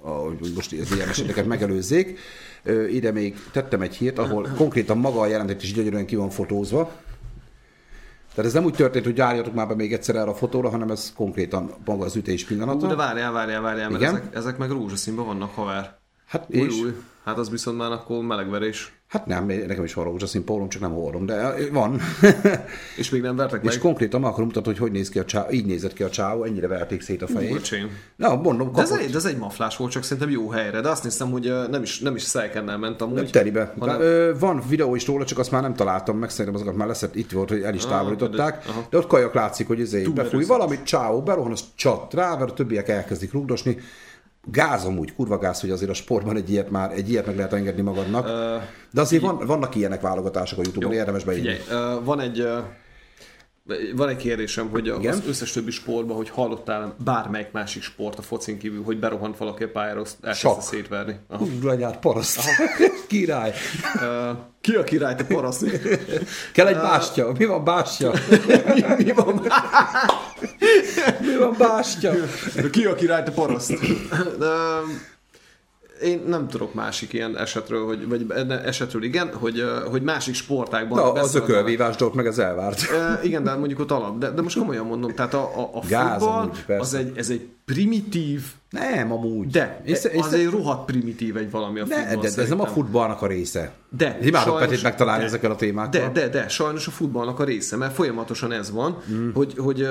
A, hogy most az ilyen eseteket megelőzzék. Ö, ide még tettem egy hírt, ahol konkrétan maga a jelentet is gyönyörűen ki van fotózva. Tehát ez nem úgy történt, hogy járjatok már be még egyszer erre a fotóra, hanem ez konkrétan maga az ütés pillanata. Ú, de várjál, várjál, várjál, mert Igen? ezek, ezek meg rózsaszínben vannak, haver. Hát Új, és? új. Hát az viszont már akkor melegverés. Hát nem, nekem is van rózsaszín pólom, csak nem hordom, de van. És még nem vertek meg. és konkrétan akarom mutatni, hogy hogy néz ki a csávó, így nézett ki a csávó, ennyire verték szét a fejét. Na, mondom, De ez, egy, de ez egy maflás volt, csak szerintem jó helyre. De azt hiszem, hogy ö, nem is, nem is Szelkennel ment amúgy. Teribe. hanem- Ö, van videó is róla, csak azt már nem találtam meg, szerintem azokat már leszett, itt volt, hogy el is Ah, távolították. de-. De ott kajak látszik, hogy izé befúj valamit, csáó, berohan, az csat rá, mert a többiek elkezdik rugdosni. Gáz amúgy, kurva gáz, hogy azért a sportban egy ilyet már, egy ilyet meg lehet engedni magadnak. De azért van, vannak ilyenek válogatások a Youtube-on, érdemes beírni. Figyelj, van egy van egy kérdésem, hogy a- Igen? az összes többi sportban, hogy hallottál bármelyik másik sport a focin kívül, hogy berohant valaki a pályára, azt elkezdte szétverni. Anyád, paraszt. Király. Ö, ki a király, te paraszt? Kell egy bástya. Mi van bástya? Mi van? Mi van bástya? Ki a király, te paraszt? De, én nem tudok másik ilyen esetről, hogy, vagy esetről igen, hogy, hogy másik sportákban... Na, az ökölvívás dolog meg az elvárt. Ö, igen, de mondjuk ott alap. De, de most komolyan mondom, tehát a, a, a Gáz futball amúgy, az egy, ez egy primitív, Nem, amúgy. de én, az sze- egy rohadt primitív egy valami a de, futball de, de, ez nem a futballnak a része. De, Imádok Petit megtalálni de, ezekkel a témákkal. De, de, de, sajnos a futballnak a része, mert folyamatosan ez van, mm. hogy, hogy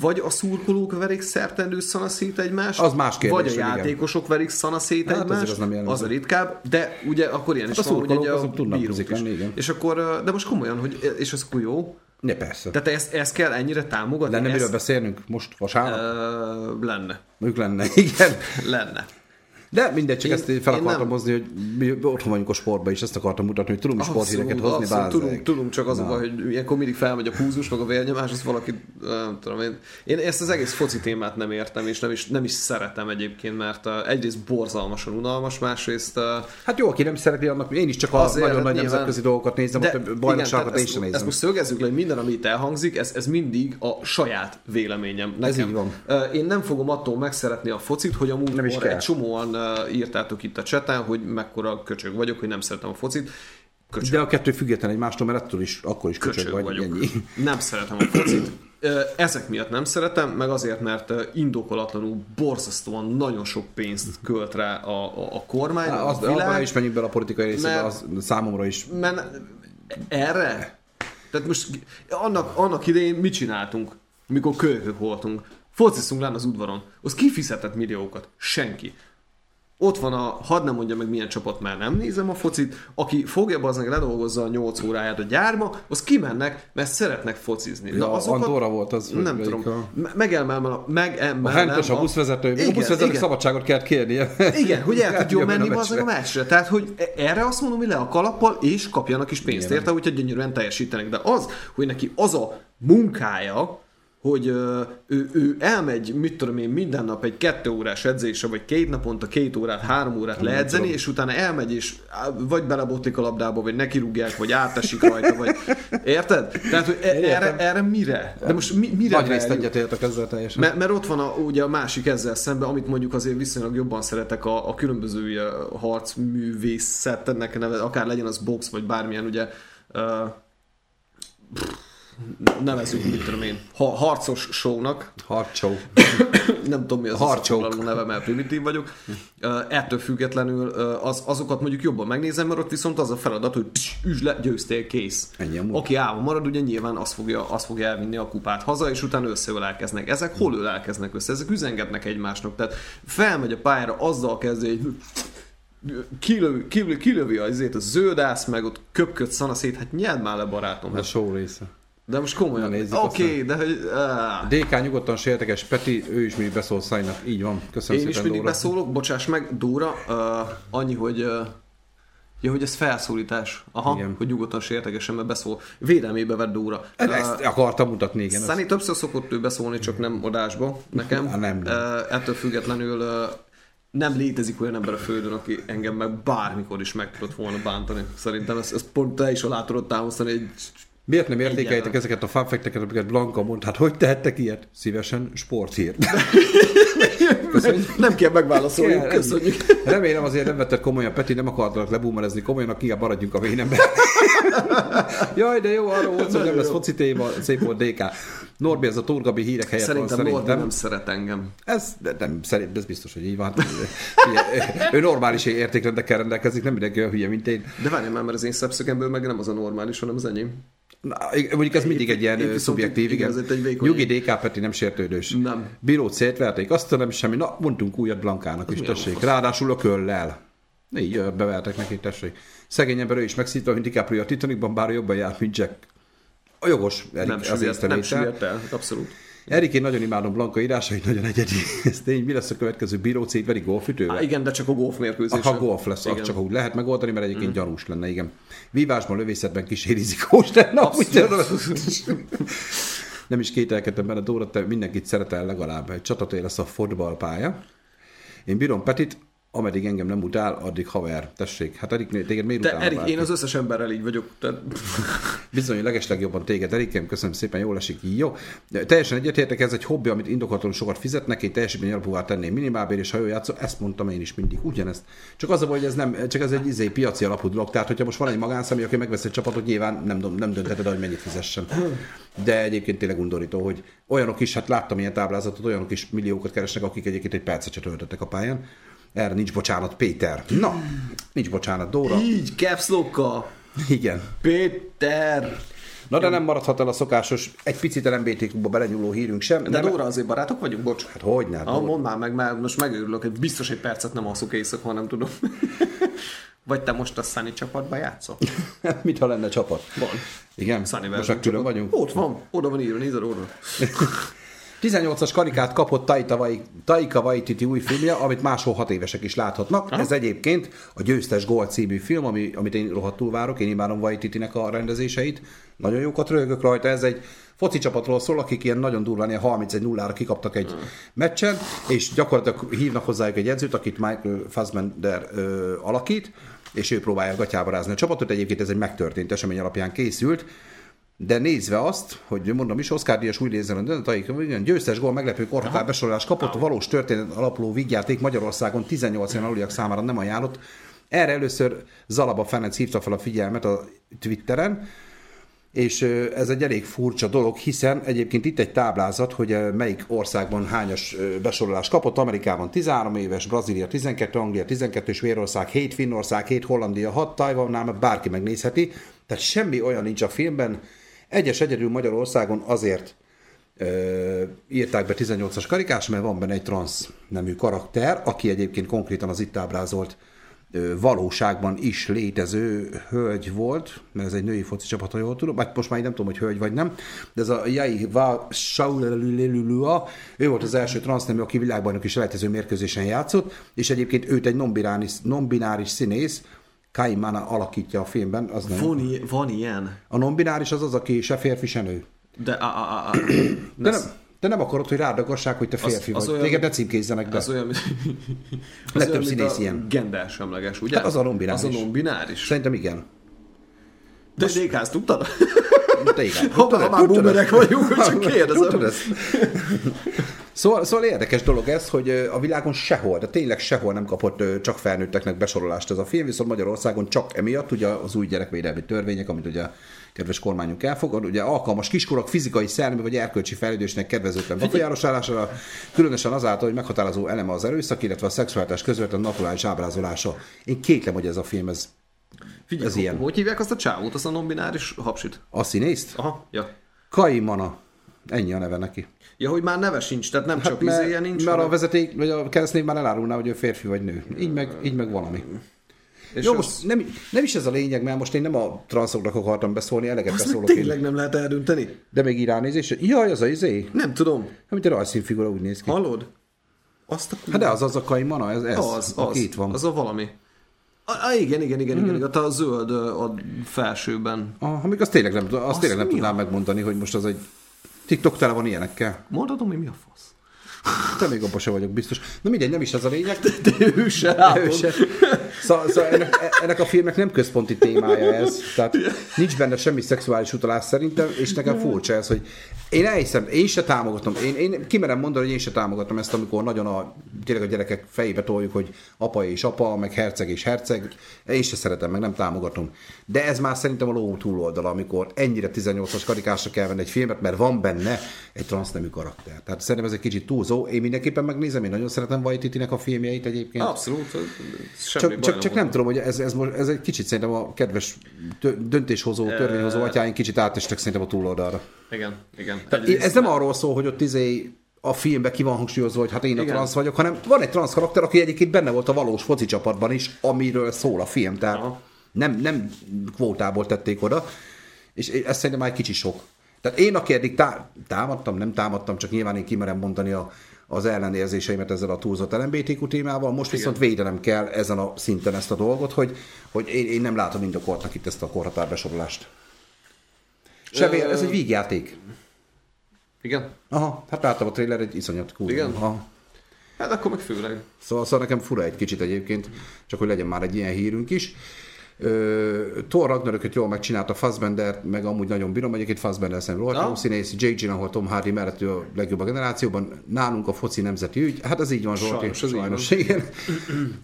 vagy a szurkolók verik szertendő szanaszét egymást, Az más kérdés, vagy a hogy igen. játékosok verik szanaszét Hát egymást, az nem az a ritkább, de ugye akkor ilyen is a van, hogy ugye a azok tudnak bírók is. lenni, igen. És akkor, de most komolyan, hogy, és ez akkor jó, Ne, persze. tehát ezt, ezt kell ennyire támogatni? Lenne ezt, miről beszélnünk most vasárnap? Ö, lenne. Mondjuk lenne, igen. Lenne. De mindegy, csak Én- ezt fel akartam nem- hozni, hogy mi otthon vagyunk a sportban, és ezt akartam mutatni, hogy tudunk sporthíreket hozni, abszolút, tudunk, tudunk, csak az baj, hogy ilyenkor mindig felmegy a púzus, meg a vérnyomás, az valaki, nem tudom én. Én ezt az egész foci témát nem értem, és nem is, nem is szeretem egyébként, mert uh, egyrészt borzalmasan unalmas, másrészt uh, Hát jó, aki nem szereti, annak én is csak a Azért, nagyon hát nagy nyilván- nemzetközi dolgokat nézem, De a bajnokságokat én sem ezt, ezt nézem. most szögezzük le, hogy minden, ami itt elhangzik, ez, ez mindig a saját véleményem. Nekem. Ez így van. Ö, Én nem fogom attól megszeretni a focit, hogy a Nem is egy csomóan írtátok itt a cseten, hogy mekkora köcsög vagyok, hogy nem szeretem a focit. Köcsög, De a kettő független egymástól, mert ettől is, akkor is köcsög, köcsög vagy, vagyok. ennyi. Nem szeretem a focit. Ezek miatt nem szeretem, meg azért, mert indokolatlanul borzasztóan nagyon sok pénzt költ rá a, a, a kormány, Há, a az, abban világ. is menjünk bele a politikai részébe, az számomra is. Mert erre? Tehát most annak, annak idején mit csináltunk, mikor kölykök voltunk? Fociztunk lenne az udvaron. Az kifizetett milliókat? Senki. Ott van a, hadd nem mondja meg milyen csapat, mert nem nézem a focit, aki fogja bazdmeg ledolgozza a 8 óráját a gyárba, az kimennek, mert szeretnek focizni. Ja, Andorra volt az, Nem tudom. a- Me- Megemelem a... A Megemelem hentes, a buszvezető, a buszvezetőnek szabadságot kellett kérnie. igen, hogy el tudjon menni a a meccsre. Tehát, hogy erre azt mondom, hogy le a kalappal, és kapjanak is pénzt Igen. érte, hogyha gyönyörűen teljesítenek. De az, hogy neki az a munkája, hogy ő, ő elmegy, mit tudom én, minden nap egy kettő órás edzésre, vagy két naponta két órát, három órát leedzeni, tudom. és utána elmegy, és vagy belebotlik a labdába, vagy nekirúgják, vagy átesik rajta, vagy érted? Tehát, hogy e- erre, erre mire? De most mi, mire Nagy részt egyetértek ezzel teljesen. Mert, mert ott van a, ugye a másik ezzel szemben, amit mondjuk azért viszonylag jobban szeretek, a, a különböző harcművészetnek neve, akár legyen az box, vagy bármilyen, ugye uh, nevezünk, mit tudom én, ha, harcos shownak, Harcsó. nem tudom mi az Harcsók. neve, mert primitív vagyok. Ettől függetlenül az, azokat mondjuk jobban megnézem, mert ott viszont az a feladat, hogy pss, üsd le, győztél, kész. Ennyi. Aki állva marad, ugye nyilván azt fogja, azt fogja elvinni a kupát haza, és utána összeölelkeznek. Ezek hol ölelkeznek össze? Ezek üzengetnek egymásnak. Tehát felmegy a pályára, azzal kezdi, hogy kilövi, kilövi, kilövi azért a zöldász, meg ott köpköd szanaszét, hát nyeld már le barátom. A Hát. show része. De most komolyan. Nézzük Oké, okay, de hogy... áh. DK nyugodtan sérteges Peti, ő is mindig beszól Szajnak. Így van. Köszönöm Én is szépen, mindig Dóra. beszólok, bocsáss meg, Dóra, uh, annyi, hogy uh, ja, hogy ez felszólítás. Aha, Igen. hogy nyugodtan sértegesen, mert beszól. Védelmébe vett Dóra. Ezt akartam mutatni, igen. ezt- Szani többször szokott ő beszólni, csak nem adásba nekem. Á, nem, nem. Uh, ettől függetlenül uh, nem létezik olyan ember a földön, aki engem meg bármikor is meg tudott volna bántani. Szerintem ezt, ezt pont te is alá tudod támasztani, egy Miért nem Egyáltalán. ezeket a fanfekteket, amiket Blanka mond? Hát hogy tehettek ilyet? Szívesen sporthír. Köszönjük. nem kell megválaszoljuk, Kell, köszönjük. Remélem azért nem vetted komolyan, Peti, nem akartalak lebúmerezni komolyan, inkább maradjunk a vénemben. Jaj, de jó, arról volt, hogy nem lesz foci téma, szép volt DK. Norbi, ez a Turgabi hírek helyett Szerintem van szerintem. nem szeret engem. Ez nem, szerint, ez biztos, hogy így van. Ő normális értékrendekkel rendelkezik, nem mindenki olyan hülye, mint én. De várjál már, mert az én szemszögemből meg nem az a normális, hanem az enyém. Na, mondjuk ez mindig egy ilyen szubjektív, igen, ez egy vékony- Nyugi DK Peti nem sértődős. Nem. Bírót szétverték, azt nem semmi. Na, mondtunk újat Blankának is, tessék. Ráadásul a köllel. Így bevertek neki, tessék. Szegény ember ő is megszítva, mint DiCaprio a Titanicban, bár jobban járt, mint Jack. A jogos, Erik, Nem azért süllyedt, nem süllyedt el, abszolút. Erik, én nagyon imádom Blanka írásait, nagyon egyedi. Ez tény, mi lesz a következő bíró szétveri golfütővel? Há, igen, de csak a golf mérkőzésen. Ha golf lesz, igen. csak úgy lehet megoldani, mert egyébként mm. gyanús lenne, igen. Vívásban, lövészetben kísér rizikós lenne. Nem is kételkedtem benne, Dóra, te mindenkit szeretel legalább. Egy csatatér lesz a fotballpálya. Én bírom Petit, ameddig engem nem utál, addig haver. Tessék, hát Erik, téged miért utálna Erik, én az összes emberrel így vagyok. Tehát... Bizony, legeslegjobban téged, Erikem, köszönöm szépen, jól esik, jó. Teljesen egyetértek, ez egy hobbi, amit indokoltan sokat fizetnek, én teljesítmény alapúvá tenném minimálbér, és ha jól játszol, ezt mondtam én is mindig, ugyanezt. Csak az a baj, hogy ez nem, csak ez egy izé, piaci alapú dolog, tehát hogyha most van egy magánszemély, aki megvesz egy csapatot, nyilván nem, nem döntheted, hogy mennyit fizessen. De egyébként tényleg undorító, hogy olyanok is, hát láttam ilyen táblázatot, olyanok is milliókat keresnek, akik egyébként egy percet se töltöttek a pályán. Erre nincs bocsánat, Péter. Na, nincs bocsánat, Dóra. Így, caps. Igen. Péter! Na de nem maradhat el a szokásos, egy picit LMBT klubba belenyúló hírünk sem. De nem, Dóra, azért barátok vagyunk, bocs. Hát hogy ne? Ah, mondd már meg, mert most megőrülök, hogy biztos egy percet nem alszok éjszaka, ha nem tudom. Vagy te most a Sunny csapatba játszol? Mit ha lenne csapat? Van. Igen? Sunny Most meg külön vagyunk? Ott van, oda van írva, nézd oda. 18-as karikát kapott Taika, Wai, Taika Waititi új filmje, amit máshol hat évesek is láthatnak. Aha. Ez egyébként a Győztes Gold című film, ami, amit én rohadtul várok, én imádom Waititinek a rendezéseit. Nagyon jókat röhögök rajta, ez egy foci csapatról szól, akik ilyen nagyon durván, ilyen 31-0-ra kikaptak egy meccsen, és gyakorlatilag hívnak hozzájuk egy edzőt, akit Michael Fassbender ö, alakít, és ő próbálja gatyába rázni a csapatot. Egyébként ez egy megtörtént esemény alapján készült, de nézve azt, hogy mondom is, Oscar Díjas új nézzen, győztes gól, meglepő korhatár besorolás kapott, a valós történet alapuló vígjáték Magyarországon 18 éven aluliak számára nem ajánlott. Erre először Zalaba Ferenc hívta fel a figyelmet a Twitteren, és ez egy elég furcsa dolog, hiszen egyébként itt egy táblázat, hogy melyik országban hányas besorolás kapott. Amerikában 13 éves, Brazília 12, Anglia 12, Svédország 7, Finnország 7, Hollandia 6, Tajvannál bárki megnézheti. Tehát semmi olyan nincs a filmben. Egyes egyedül Magyarországon azért ö, írták be 18-as karikás, mert van benne egy transz nemű karakter, aki egyébként konkrétan az itt ábrázolt valóságban is létező hölgy volt, mert ez egy női foci csapat, ha jól tudom, most már nem tudom, hogy hölgy vagy nem, de ez a Jai Shaulelulelulua, ő volt az első transznemű, aki világbajnok is lehetező mérkőzésen játszott, és egyébként őt egy non-bináris, non-bináris színész, Kaimana alakítja a filmben. Az nem. Van, van ilyen? A non-bináris az az, aki se férfi, se nő. De, a, a, a, de nem, te nem akarod, hogy rádagassák, hogy te férfi az, az vagy. Olyan, Téged ne címkézzenek be. Az olyan, az Legtöbb olyan, színész ilyen. Gendersemleges, ugye? Hát az a non-bináris. Az a non-bináris. Szerintem igen. De Dékász, tudtad? Te igen. Ha már boomerek vagyunk, hogy csak kérdezem. Szóval, szóval érdekes dolog ez, hogy a világon sehol, de tényleg sehol nem kapott csak felnőtteknek besorolást ez a film, viszont Magyarországon csak emiatt, ugye az új gyerekvédelmi törvények, amit ugye kedves kormányunk elfogad, ugye alkalmas kiskorok fizikai, szellemi vagy erkölcsi fejlődésnek kedvezőtlen befolyásolására, különösen azáltal, hogy meghatározó eleme az erőszak, illetve a szexuális közvetlen naturális ábrázolása. Én kétlem, hogy ez a film ez Figyelj, ez ilyen. Hogy hívják azt a csávót, azt a non-bináris hapsit? A színészt? Aha, ja. Kaimana. Ennyi a neve neki. Ja, hogy már neve sincs, tehát nem hát csak mert, izéje nincs. Mert hanem... a vezeték, vagy a keresztnév már elárulná, hogy ő férfi vagy nő. Így meg, így meg valami. És Jó, az... most nem, nem is ez a lényeg, mert most én nem a transzoknak akartam beszólni, eleget Azt beszólok. tényleg én. nem lehet eldönteni? De még így ránézés, jaj, az a izé. Nem tudom. Amit a rajzszínfigura úgy néz ki. Hallod? Azt a Hát de az az a kaimana, ez, ez az, az, itt van. Az a valami. Ah, igen, igen, igen, igen, igen, a zöld a felsőben. Ah, még azt tényleg nem, azt, azt tényleg nem tudnám megmondani, hogy most az egy TikTok tele van ilyenekkel. Mondhatom, hogy mi a fasz? Te még abban sem vagyok biztos. Na mindegy, nem is ez a lényeg. De, de ő se, ő se. Szóval, szóval ennek, ennek, a filmnek nem központi témája ez. Tehát nincs benne semmi szexuális utalás szerintem, és nekem furcsa ez, hogy én elhiszem, én se támogatom, én, én kimerem mondani, hogy én se támogatom ezt, amikor nagyon a, tényleg a gyerekek fejébe toljuk, hogy apa és apa, meg herceg és herceg, én se szeretem, meg nem támogatom. De ez már szerintem a ló túloldala, amikor ennyire 18-as karikásra kell venni egy filmet, mert van benne egy transznemű karakter. Tehát szerintem ez egy kicsit túlzó. Én mindenképpen megnézem, én nagyon szeretem Vajtitinek a filmjeit egyébként. Abszolút. Csak, csak, csak nem tudom, hogy ez, ez, ez egy kicsit szerintem a kedves döntéshozó, törvényhozó atyáink kicsit átestek szerintem a túloldalra. Igen, igen. Tehát ez nem arról szól, hogy ott izé a filmben ki van hangsúlyozva, hogy hát én Igen. a transz vagyok, hanem van egy transz karakter, aki egyébként benne volt a valós foci csapatban is, amiről szól a film. Tehát Aha. nem, nem kvótából tették oda, és ez szerintem már egy kicsi sok. Tehát én, aki eddig tá- támadtam, nem támadtam, csak nyilván én kimerem mondani a, az ellenérzéseimet ezzel a túlzott LMBTQ témával, most Igen. viszont védenem kell ezen a szinten ezt a dolgot, hogy, hogy én, én nem látom indokoltnak itt ezt a korhatárbesorolást. Semmi, ez egy vígjáték. Igen? Aha, hát láttam a trailer, egy iszonyat cool. Igen? Aha. Hát akkor meg főleg. Szóval, szóval nekem fura egy kicsit egyébként, csak hogy legyen már egy ilyen hírünk is. Thor Ragnarököt jól megcsinálta, Fassbender, meg amúgy nagyon bírom, egyébként Fassbender szemben rohadt jó színész, Jake Gyllenhaal, Tom Hardy mellett ő a legjobb a generációban, nálunk a foci nemzeti ügy, hát ez így van Zsolti, sajnos, sajnos igen.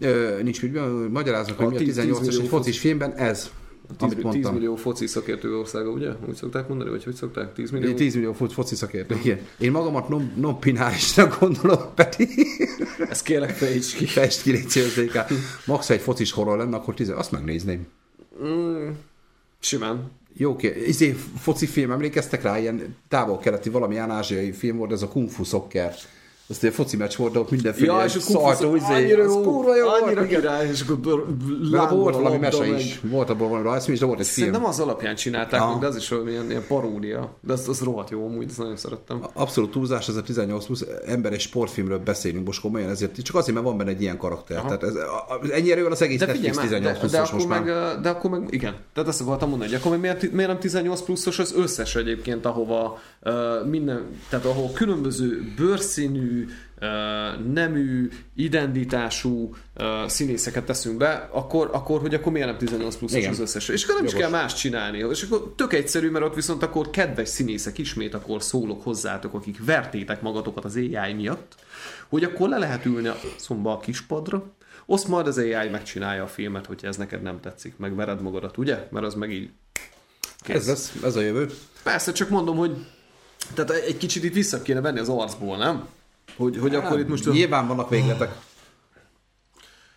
uh, nincs mit magyaráznak, hogy mi a 18-as egy focis filmben, ez 10, 10 millió foci szakértő országa, ugye? Úgy szokták mondani, vagy hogy szokták? 10 millió? 10 millió foci szakértő, igen. Én magamat non, non gondolom, Peti. Ezt kérlek, fejtsd ki. Fejtsd ki, légy Max egy focis horror lenne, akkor 10, azt megnézném. Mm, simán. Jó, oké. Izé, foci film, emlékeztek rá? Ilyen távol-keleti, valami ázsiai film volt, ez a Kung Fu Soccer Azt egy foci meccs volt, ott mindenféle Ja, és a szaltó, izé, annyira az kurva jó volt, annyira igen. király, és akkor volt a valami mese meg- is. Volt abból valami rajzfilm de volt egy film. Szerintem az alapján csinálták, meg, de az is valami ilyen, paródia. De az, az rohadt jó, amúgy, ezt nagyon szerettem. Abszolút túlzás, ez a 18 plusz ember és sportfilmről beszélünk most komolyan, ezért csak azért, mert van benne egy ilyen karakter. Aha. Tehát ez, a- a- ennyi erővel az egész De Netflix figyelj már, 18 de, de, pluszos akkor most meg, már. de akkor meg, igen. Tehát ezt akartam mondani, hogy akkor meg miért, miért nem 18 pluszos az összes egyébként, ahova uh, minden, tehát ahol különböző bőrszínű, uh, nemű, identitású színészeket teszünk be, akkor, akkor, hogy akkor miért nem 18 pluszos Igen. az összes. És akkor nem is Jogos. kell más csinálni. És akkor tök egyszerű, mert ott viszont akkor kedves színészek ismét akkor szólok hozzátok, akik vertétek magatokat az AI miatt, hogy akkor le lehet ülni a szomba a kispadra, azt majd az AI megcsinálja a filmet, hogyha ez neked nem tetszik, meg vered magadat, ugye? Mert az meg így kész. Ez lesz, ez a jövő. Persze, csak mondom, hogy tehát egy kicsit itt vissza kéne venni az arcból, nem? Hogy, hogy akkor itt most a, Nyilván vannak végletek.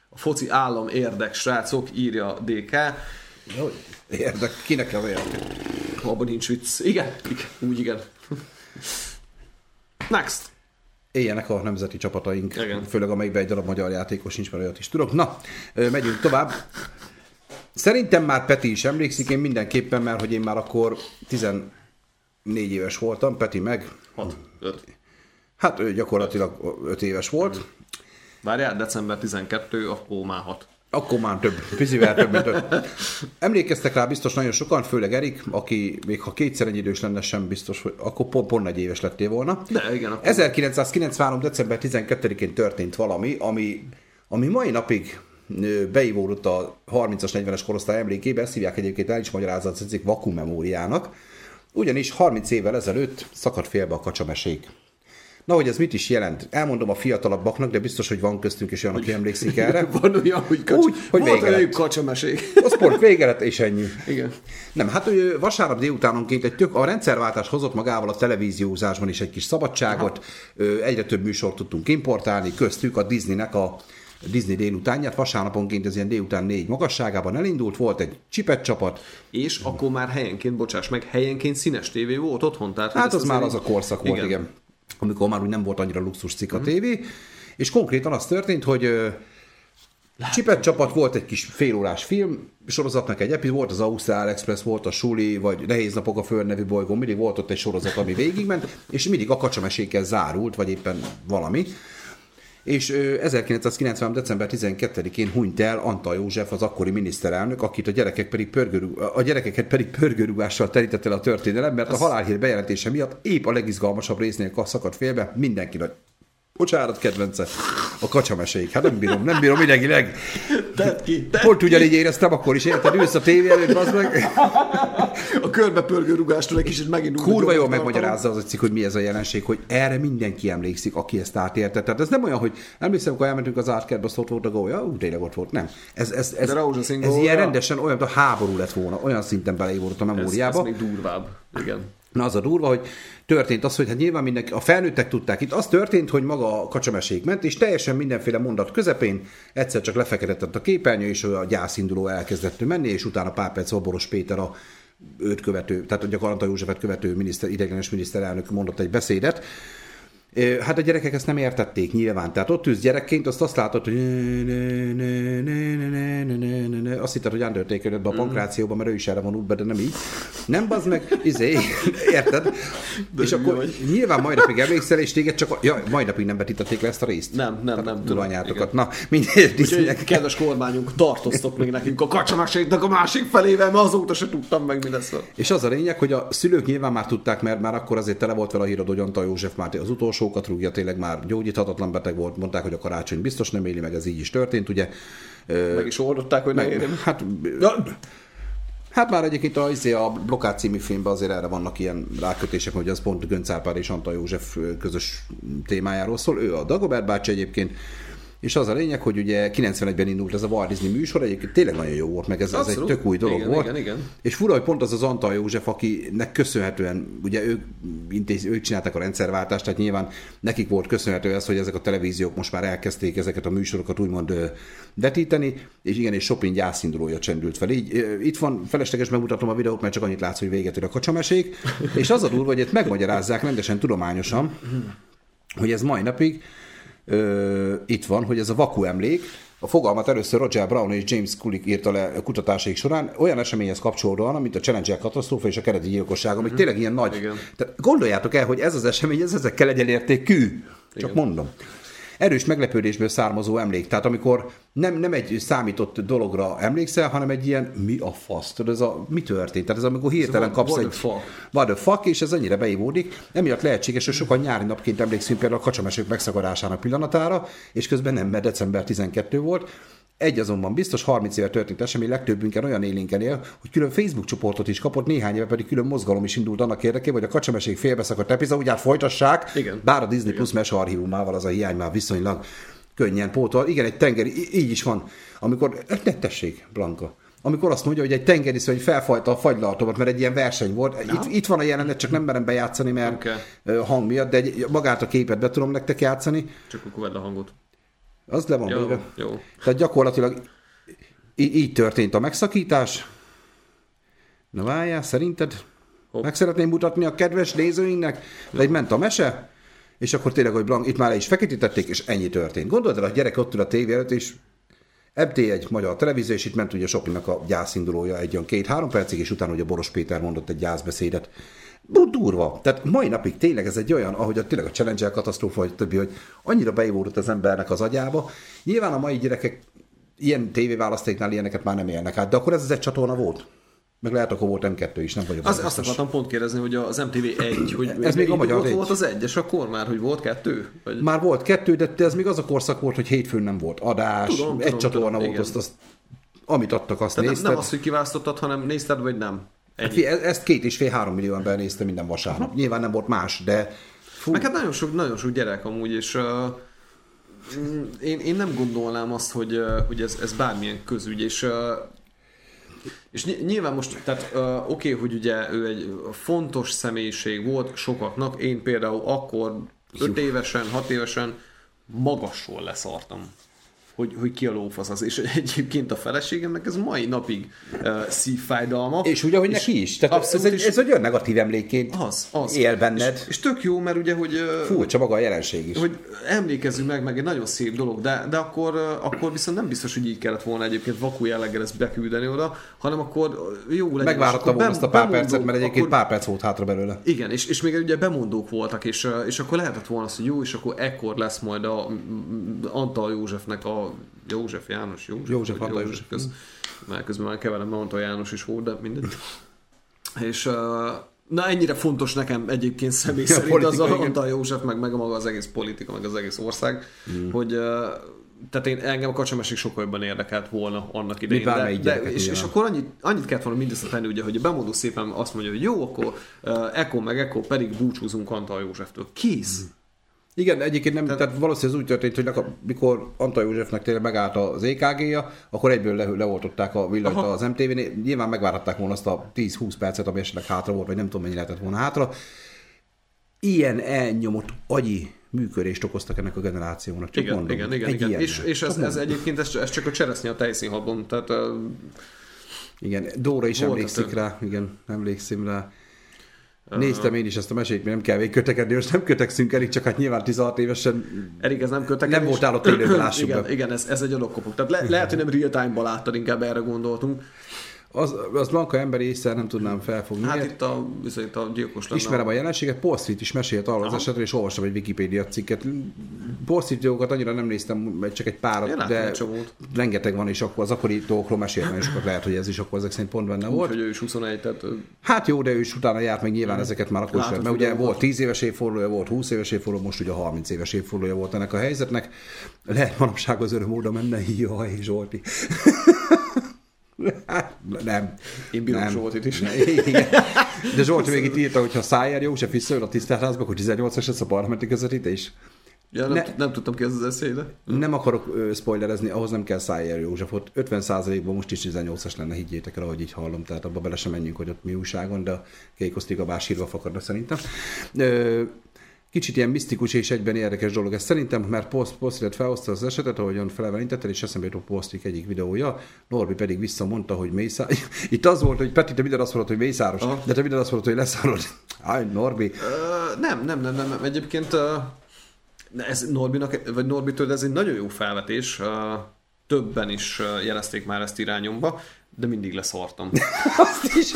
a foci állam érdek, srácok, írja DK. Jó, Érdek, kinek kell érdek? Abban nincs vicc. Igen, igen, úgy igen. Next. Éljenek a nemzeti csapataink, Igen. főleg amelyikben egy darab magyar játékos nincs, mert olyat is tudok. Na, megyünk tovább. Szerintem már Peti is emlékszik, én mindenképpen, mert hogy én már akkor 14 éves voltam, Peti meg, 6, 5. hát ő gyakorlatilag 5 éves volt, Várjál, december 12, akkor már 6. Akkor már több, picivel több, mint öt. Emlékeztek rá biztos nagyon sokan, főleg Erik, aki még ha kétszer ennyi idős lenne, sem biztos, hogy akkor pont, pont egy éves lettél volna. De igen, akkor 1993. december 12-én történt valami, ami, ami mai napig ö, beívódott a 30-as, 40-es korosztály emlékébe, ezt hívják egyébként el is magyarázat, ez vakummemóriának. Ugyanis 30 évvel ezelőtt szakadt félbe a kacsamesék. Na, hogy ez mit is jelent? Elmondom a fiatalabbaknak, de biztos, hogy van köztünk is olyan, aki emlékszik erre. Van olyan, hogy, kacs... Úgy, hogy volt vége lett. kacsamesék. A sport vége lett, és ennyi. Igen. Nem, hát ő vasárnap délutánonként egy tök, a rendszerváltás hozott magával a televíziózásban is egy kis szabadságot, Ö, egyre több műsort tudtunk importálni, köztük a Disneynek a Disney délutánját, vasárnaponként ez ilyen délután négy magasságában elindult, volt egy csipet csapat, És akkor már helyenként, bocsáss meg, helyenként színes tévé volt otthon. Tehát, hogy hát ezt az már az a korszak volt, igen. igen. Amikor már úgy nem volt annyira luxus cikk a tévé, és konkrétan az történt, hogy ö, Csipet csapat volt egy kis félórás film, sorozatnak egy epizód, volt az Ausztrál Express, volt a Suli, vagy Nehéz napok a Föld nevű bolygón, mindig volt ott egy sorozat, ami végigment, és mindig a kacsamesékkel zárult, vagy éppen valami. És ö, 1990. december 12-én hunyt el Antal József, az akkori miniszterelnök, akit a gyerekek pedig pörgőrú, a gyerekeket pedig pörgőrúgással terített el a történelem, mert a halálhír bejelentése miatt épp a legizgalmasabb résznél szakadt félbe, mindenki nagy Bocsánat, kedvence. A kacsamesék. Hát nem bírom, nem bírom idegileg. Tedd ki, tedd Pont ugyanígy éreztem akkor is, érted? Ülsz a tévé előtt, az meg. A körbepörgő rugástól egy kicsit megint úgy Kurva jól megmagyarázza az a cikk, hogy mi ez a jelenség, hogy erre mindenki emlékszik, aki ezt átérte. Tehát ez nem olyan, hogy emlékszem, amikor elmentünk az átkertbe, azt ott volt a gólya, ú, tényleg ott volt. Nem. Ez, ez, ez, ez gólya? ilyen rendesen olyan, mint a háború lett volna, olyan szinten beleívódott a Ez, memóriába. ez még durvább. Igen. Na az a durva, hogy történt az, hogy hát nyilván mindenki, a felnőttek tudták. Itt az történt, hogy maga a kacsamesék ment, és teljesen mindenféle mondat közepén egyszer csak lefeketett a képernyő, és a gyászinduló elkezdett menni, és utána pár perc múlva Boros Péter a őt követő, tehát gyakorlatilag Antal Józsefet követő miniszter, ideiglenes miniszterelnök mondott egy beszédet, Hát a gyerekek ezt nem értették nyilván. Tehát ott ülsz gyerekként, azt azt látod, hogy azt hitted, hogy Undertaker a mhm. pankrációban, mert ő is erre van útbe, de nem így. Nem bazd meg, izé, érted? És akkor nyilván mai napig emlékszel, és téged csak, ja, mai napig nem vetítették le ezt a részt. Nem, nem, Tehát nem. Tudom, anyátokat. Na, mindegy. Úgyhogy, kedves kormányunk, tartoztok még nekünk a kacsamásainknak a másik felével, mert azóta se tudtam meg, mi lesz. És az a lényeg, hogy a szülők nyilván már tudták, mert már akkor azért tele volt vele a híradó, hogy Antal József Máté az utolsó utolsókat rúgja, tényleg már gyógyíthatatlan beteg volt, mondták, hogy a karácsony biztos nem éli meg, ez így is történt, ugye. Meg is oldották, hogy ne érjem. Hát, hát már egyébként a, izé, a Blokkád című filmben azért erre vannak ilyen rákötések, hogy az pont Gönc Árpád és Antal József közös témájáról szól. Ő a Dagobert bácsi egyébként, és az a lényeg, hogy ugye 91-ben indult ez a Walt Disney műsor, egyébként tényleg nagyon jó volt, meg ez, ez egy tök új dolog Igen, volt. igen, igen. És fura, hogy pont az az Antal József, akinek köszönhetően, ugye ők, intéz, ők csinálták a rendszerváltást, tehát nyilván nekik volt köszönhető ez, hogy ezek a televíziók most már elkezdték ezeket a műsorokat úgymond vetíteni, és igen, és shopping gyászindulója csendült fel. Így, itt van, felesleges megmutatom a videót, mert csak annyit látsz, hogy véget ér a kacsamesék, és az a durva, hogy itt megmagyarázzák rendesen tudományosan, hogy ez mai napig ö, itt van, hogy ez a vaku emlék, a fogalmat először Roger Brown és James Kulik írta le kutatásaik során, olyan eseményhez kapcsolódóan, mint a Challenger katasztrófa és a kereti gyilkosság, ami tényleg ilyen nagy. Igen. Tehát gondoljátok el, hogy ez az esemény, ez ezekkel egyenértékű. Csak Igen. mondom. Erős meglepődésből származó emlék. Tehát amikor nem, nem egy számított dologra emlékszel, hanem egy ilyen mi a fasz, tudod, ez a mi történt. Tehát ez amikor hirtelen what- kapsz what egy the fuck? what the fuck, és ez ennyire beivódik. Emiatt lehetséges, hogy sokan nyári napként emlékszünk például a kacsamesők megszakadásának pillanatára, és közben nem, mert december 12 volt. Egy azonban biztos 30 éve történt esemény legtöbbünken olyan élénken él, hogy külön Facebook csoportot is kapott, néhány éve pedig külön mozgalom is indult annak érdekében, hogy a kacsamesék félbeszakadt epizódját folytassák, Igen. bár a Disney Plus mese archívumával az a hiány már viszonylag könnyen pótol. Igen, egy tengeri, így is van. Amikor, ne tessék, Blanka, amikor azt mondja, hogy egy tengeri szörny felfajta a fagylaltomat, mert egy ilyen verseny volt. Itt, itt van a jelenet, csak nem merem bejátszani, mert Oké. ö, hang miatt, de egy, magát a képet be tudom nektek játszani. Csak akkor vedd a hangot. Az le van Jó, véve. jó. Tehát gyakorlatilag í- így történt a megszakítás. Na várjál, szerinted Hopp. meg szeretném mutatni a kedves nézőinknek, de egy ment a mese, és akkor tényleg, hogy Blank, itt már le is feketítették, és ennyi történt. Gondold el, a gyerek ott ül a tévé előtt, és MT1 magyar televízió, és itt ment ugye Soplinak a gyászindulója egy olyan két-három percig, és utána ugye Boros Péter mondott egy gyászbeszédet. Durva. Tehát mai napig tényleg ez egy olyan, ahogy a, tényleg a Challenger katasztrófa, vagy többi, hogy annyira beivódott az embernek az agyába. Nyilván a mai gyerekek ilyen tévéválasztéknál ilyeneket már nem élnek át, de akkor ez, ez egy csatorna volt. Meg lehet, akkor volt M2 is, nem vagyok Az, azt akartam pont kérdezni, hogy az MTV 1, hogy Ez még a magyar volt, volt az egy, és akkor már, hogy volt kettő? Vagy... Már volt kettő, de ez még az a korszak volt, hogy hétfőn nem volt adás, Tudom, egy tudom, csatorna tudom, volt, igen. azt, azt, amit adtak, azt Tehát nem, nézted. nem azt, hogy kiválasztottad, hanem nézted, vagy nem? Hát, fi- ezt két és fél három millió ember nézte minden vasárnap. Nyilván nem volt más, de fú, Meg hát nagyon sok, nagyon sok gyerek amúgy, és uh, én, én nem gondolnám azt, hogy, uh, hogy ez, ez bármilyen közügy, és uh, és ny- nyilván most, tehát uh, oké, okay, hogy ugye ő egy fontos személyiség volt sokaknak, én például akkor 5 évesen, 6 évesen magasról leszartam hogy, hogy ki a lófasz az, és egyébként a feleségemnek ez mai napig uh, szívfájdalma. és ugye, hogy neki is. Tehát ez abszolút egy, is- ez egy olyan negatív emlékként az, az. él benned. És, és tök jó, mert ugye, hogy, ö, Furcsa maga a jelenség is. hogy emlékezzünk meg, meg egy nagyon szép dolog, de, de akkor, akkor viszont nem biztos, hogy így kellett volna egyébként vakú jelleggel ezt beküldeni oda, hanem akkor jó legyen. és Megvárhatta akkor volna azt a pár bemondók, percet, mert egyébként akkor, pár perc volt hátra belőle. Igen, és, és még ugye bemondók voltak, és, és akkor lehetett volna az, hogy jó, és akkor ekkor lesz majd a Antal Józsefnek a József János, József, József, József József. köz, mert közben már keverem, mert Antal János is volt, de mindegy. És uh, na ennyire fontos nekem egyébként személy Ja, szerint az politika, a igen. Antal József, meg, meg maga az egész politika, meg az egész ország, mm. hogy uh, tehát én, engem a kacsamesik sokkal jobban érdekelt volna annak idején. De, de, gyereket és, és akkor annyit, annyit kellett volna mindezt tenni, ugye, hogy a bemondó szépen azt mondja, hogy jó, akkor uh, Eko meg Eko pedig búcsúzunk Antal Józseftől. Kész. Mm. Igen, egyébként nem, tehát, tehát valószínűleg ez úgy történt, hogy nek- mikor Antal Józsefnek tényleg megállt az EKG-ja, akkor egyből le, leoltották a villanyt Aha. az MTV-nél. Nyilván megvárhatták volna azt a 10-20 percet, ami esetleg hátra volt, vagy nem tudom mennyi lehetett volna hátra. Ilyen elnyomott agyi működést okoztak ennek a generációnak. Csak igen, mondom, igen, igen, igen. ilyennel. És, és ez, ez egyébként ez, ez csak a cseresznye a tejszínhabon, tehát uh, Igen, Dóra is Volt emlékszik rá, igen, emlékszem rá. Néztem én is ezt a mesét, mi nem kell végig kötekedni, most nem kötekszünk elég, csak hát nyilván 16 évesen Erik, ez nem kötek. Nem voltál ott élőben, lássuk igen, be. igen, ez, ez egy adok Tehát le, lehet, hogy nem real time-ban láttad, inkább erre gondoltunk. Az, az Blanka emberi észre nem tudnám felfogni. Hát itt a, itt a gyilkos lenne. Ismerem a jelenséget, Paul Street is mesélt arról az esetről, és olvastam egy Wikipédia cikket. Paul Street dolgokat annyira nem néztem, csak egy Én párat, láttam de csomót. rengeteg van, és akkor az akkori dolgokról mesélt nagyon sokat, lehet, hogy ez is akkor ezek szerint pont benne volt. Úgyhogy ő is 21, tehát Hát jó, de ő is utána járt meg nyilván ezeket már akkor Látott mert ugye videókat. volt 10 éves évfordulója, volt 20 éves évfordulója, most ugye 30 éves évfordulója volt ennek a helyzetnek. Lehet manapság az öröm óra menne, jaj, Zsolti. Nem. Én bírom nem. Zsoltit is. Igen. De Zsolti még itt írta, hogy ha Szájer József visszajön a tisztelházba, akkor 18-as lesz a parlamenti közvetítés. ja, nem, Ne- ne. nem tudtam ki ez az eszély, de... Nem akarok ö, spoilerezni, ahhoz nem kell Szájer József, ott 50%-ban most is 18-as lenne, higgyétek el, ahogy így hallom, tehát abba bele sem menjünk, hogy ott mi újságon, de a Kékosztiga bár sírva fakadna szerintem. Ö, Kicsit ilyen misztikus és egyben érdekes dolog ez szerintem, mert Post, Postilet felhozta az esetet, ahogyan felelítette, és eszembe jutott Postik egyik videója, Norbi pedig visszamondta, hogy Mészár... Itt az volt, hogy Peti, te minden azt mondod, hogy Mészáros, Aha. de te minden azt mondod, hogy leszárod. Áj, Norbi. Ö, nem, nem, nem, nem. Egyébként ö, ez Norbinak, vagy Norbitől ez egy nagyon jó felvetés. Többen is jelezték már ezt irányomba, de mindig leszartam. Azt is.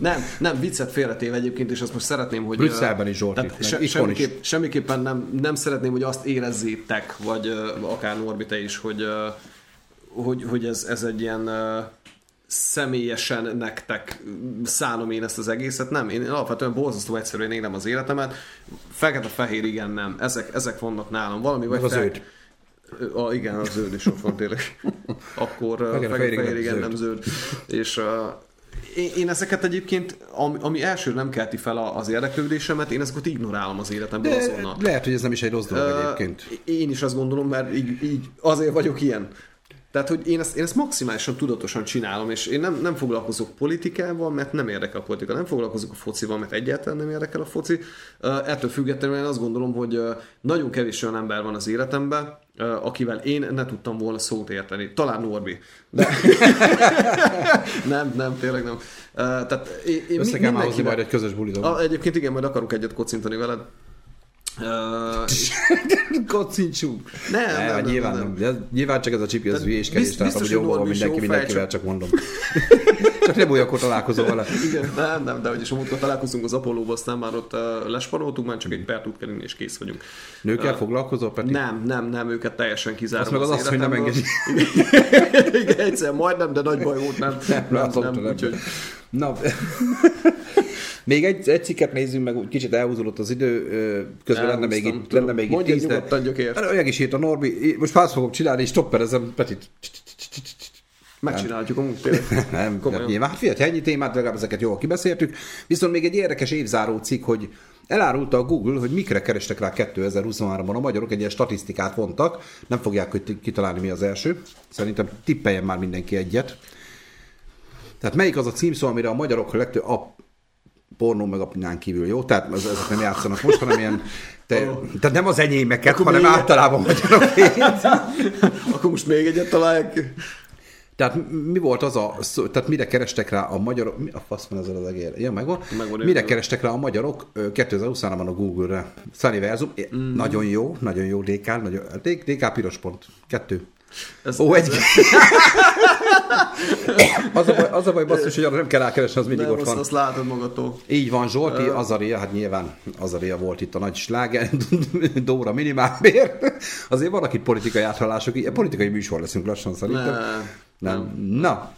Nem, nem, viccet félretéve egyébként, és azt most szeretném, hogy... Brüsszelben is Zsolti, se, semmiképp, is. semmiképpen nem, nem szeretném, hogy azt érezzétek, vagy akár Norbi te is, hogy, hogy, hogy ez, ez egy ilyen személyesen nektek szánom én ezt az egészet. Nem, én alapvetően borzasztó egyszerűen élem az életemet. Fekete-fehér, igen, nem. Ezek, ezek vannak nálam. Valami vagy az fel... A, igen, a zöld is ott van tényleg. Akkor fekete-fehér, igen, nem zöld. És én, én ezeket egyébként, ami, ami első nem kelti fel az érdeklődésemet, én ezeket ignorálom az életemben De azonnal. Lehet, hogy ez nem is egy rossz dolog uh, egyébként. Én is azt gondolom, mert így, így azért vagyok ilyen. Tehát, hogy én ezt, én ezt maximálisan tudatosan csinálom, és én nem, nem foglalkozok politikával, mert nem érdekel a politika, nem foglalkozok a focival, mert egyáltalán nem érdekel a foci. Uh, ettől függetlenül én azt gondolom, hogy uh, nagyon kevés olyan ember van az életemben, akivel én ne tudtam volna szót érteni. Talán Norbi. De... nem, nem, tényleg nem. Tehát én, én Össze kell hozni majd egy közös bulidon. Egyébként igen, majd akarok egyet kocintani veled. Uh, Kocincsunk. Nem, nem, nem, nyilván nem, nem. nem. Nyilván csak ez a csipi, az hülyéskedés, tehát hogy jó van mindenki, mindenkivel, csak mondom. csak nem úgy, akkor találkozol vele. Igen, nem, nem, de hogy amikor találkozunk az Apollo-ba, aztán már ott uh, lesparoltunk, már csak egy per tud kerülni, és kész vagyunk. Nőkkel uh, foglalkozol, Peti? Nem, nem, nem, őket teljesen kizárom. Azt meg az, az azt, hogy nem engedi. Igen, egyszer majdnem, de nagy baj volt, nem. Nem, nem, nem, nem úgyhogy... Na, még egy, egy cikket nézzünk meg, úgy kicsit elhúzódott az idő, közben lenne még itt, lenne még itt tíz, de... Olyan is írt a Norbi, most fász fogok csinálni, és stopperezem Petit. Megcsináljuk amúgy tényleg. Nem, nem nyilván. Hát figyelj, ennyi témát, legalább ezeket jól kibeszéltük. Viszont még egy érdekes évzáró cikk, hogy elárulta a Google, hogy mikre kerestek rá 2023-ban a magyarok, egy ilyen statisztikát vontak, nem fogják kitalálni mi az első. Szerintem tippeljen már mindenki egyet. Tehát melyik az a címszó, amire a magyarok legtöbb, a pornó meg apinán kívül, jó? Tehát az, ezek nem játszanak most, hanem ilyen, te, oh. tehát nem az enyémeket, Akkor hanem általában magyarok. Akkor most még egyet találják tehát mi volt az a, tehát mire kerestek rá a magyarok, mi a fasz van ezzel az egér? Ja, megvan. megvan mire kerestek rá a magyarok 2020-ban a Google-re? Sunnyversum, mm. nagyon jó, nagyon jó DK, nagyon, DK piros pont, kettő. Ez, Ó, egy... az, a baj, az a baj basszus, hogy arra nem kell rákeresni, az mindig nem, ott van. Azt látod magadtól. Így van, Zsolti, uh... Azaria, hát nyilván Azaria volt itt a nagy sláger, Dóra minimálbér. Azért van, akit politikai áthallások, politikai műsor leszünk lassan szerintem. Ne, nem. Na,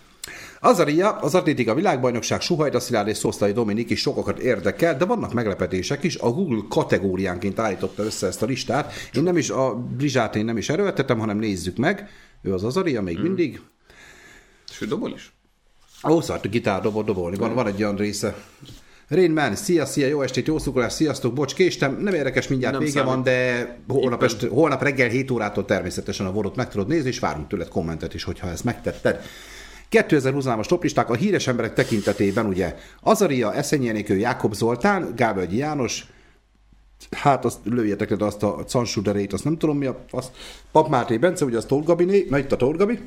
Azaria, az atlétika világbajnokság Suhajda Szilárd és Szosztai Dominik is sokakat érdekel, de vannak meglepetések is. A Google kategóriánként állította össze ezt a listát. Én nem is a Brizsát én nem is erőltetem, hanem nézzük meg. Ő az Azaria még hmm. mindig. És ő dobol is? Ó, szóval gitár dobol, dobolni. Van, van egy olyan része. Rain Man, szia, szia, jó estét, jó szukulás, sziasztok, bocs, késtem, nem érdekes, mindjárt nem vége számít. van, de holnap, est, holnap reggel 7 órától természetesen a vorot meg tudod nézni, és várunk tőled kommentet is, hogyha ezt megtetted. 2023-as toplisták a híres emberek tekintetében ugye Azaria, Eszenyi Enikő, Jákob Zoltán, Gábor János, hát azt lőjetek le azt a Cansuderét, azt nem tudom mi a, azt, Pap Máté Bence, ugye az Tóth Gabi, na itt a Tóth Gabi,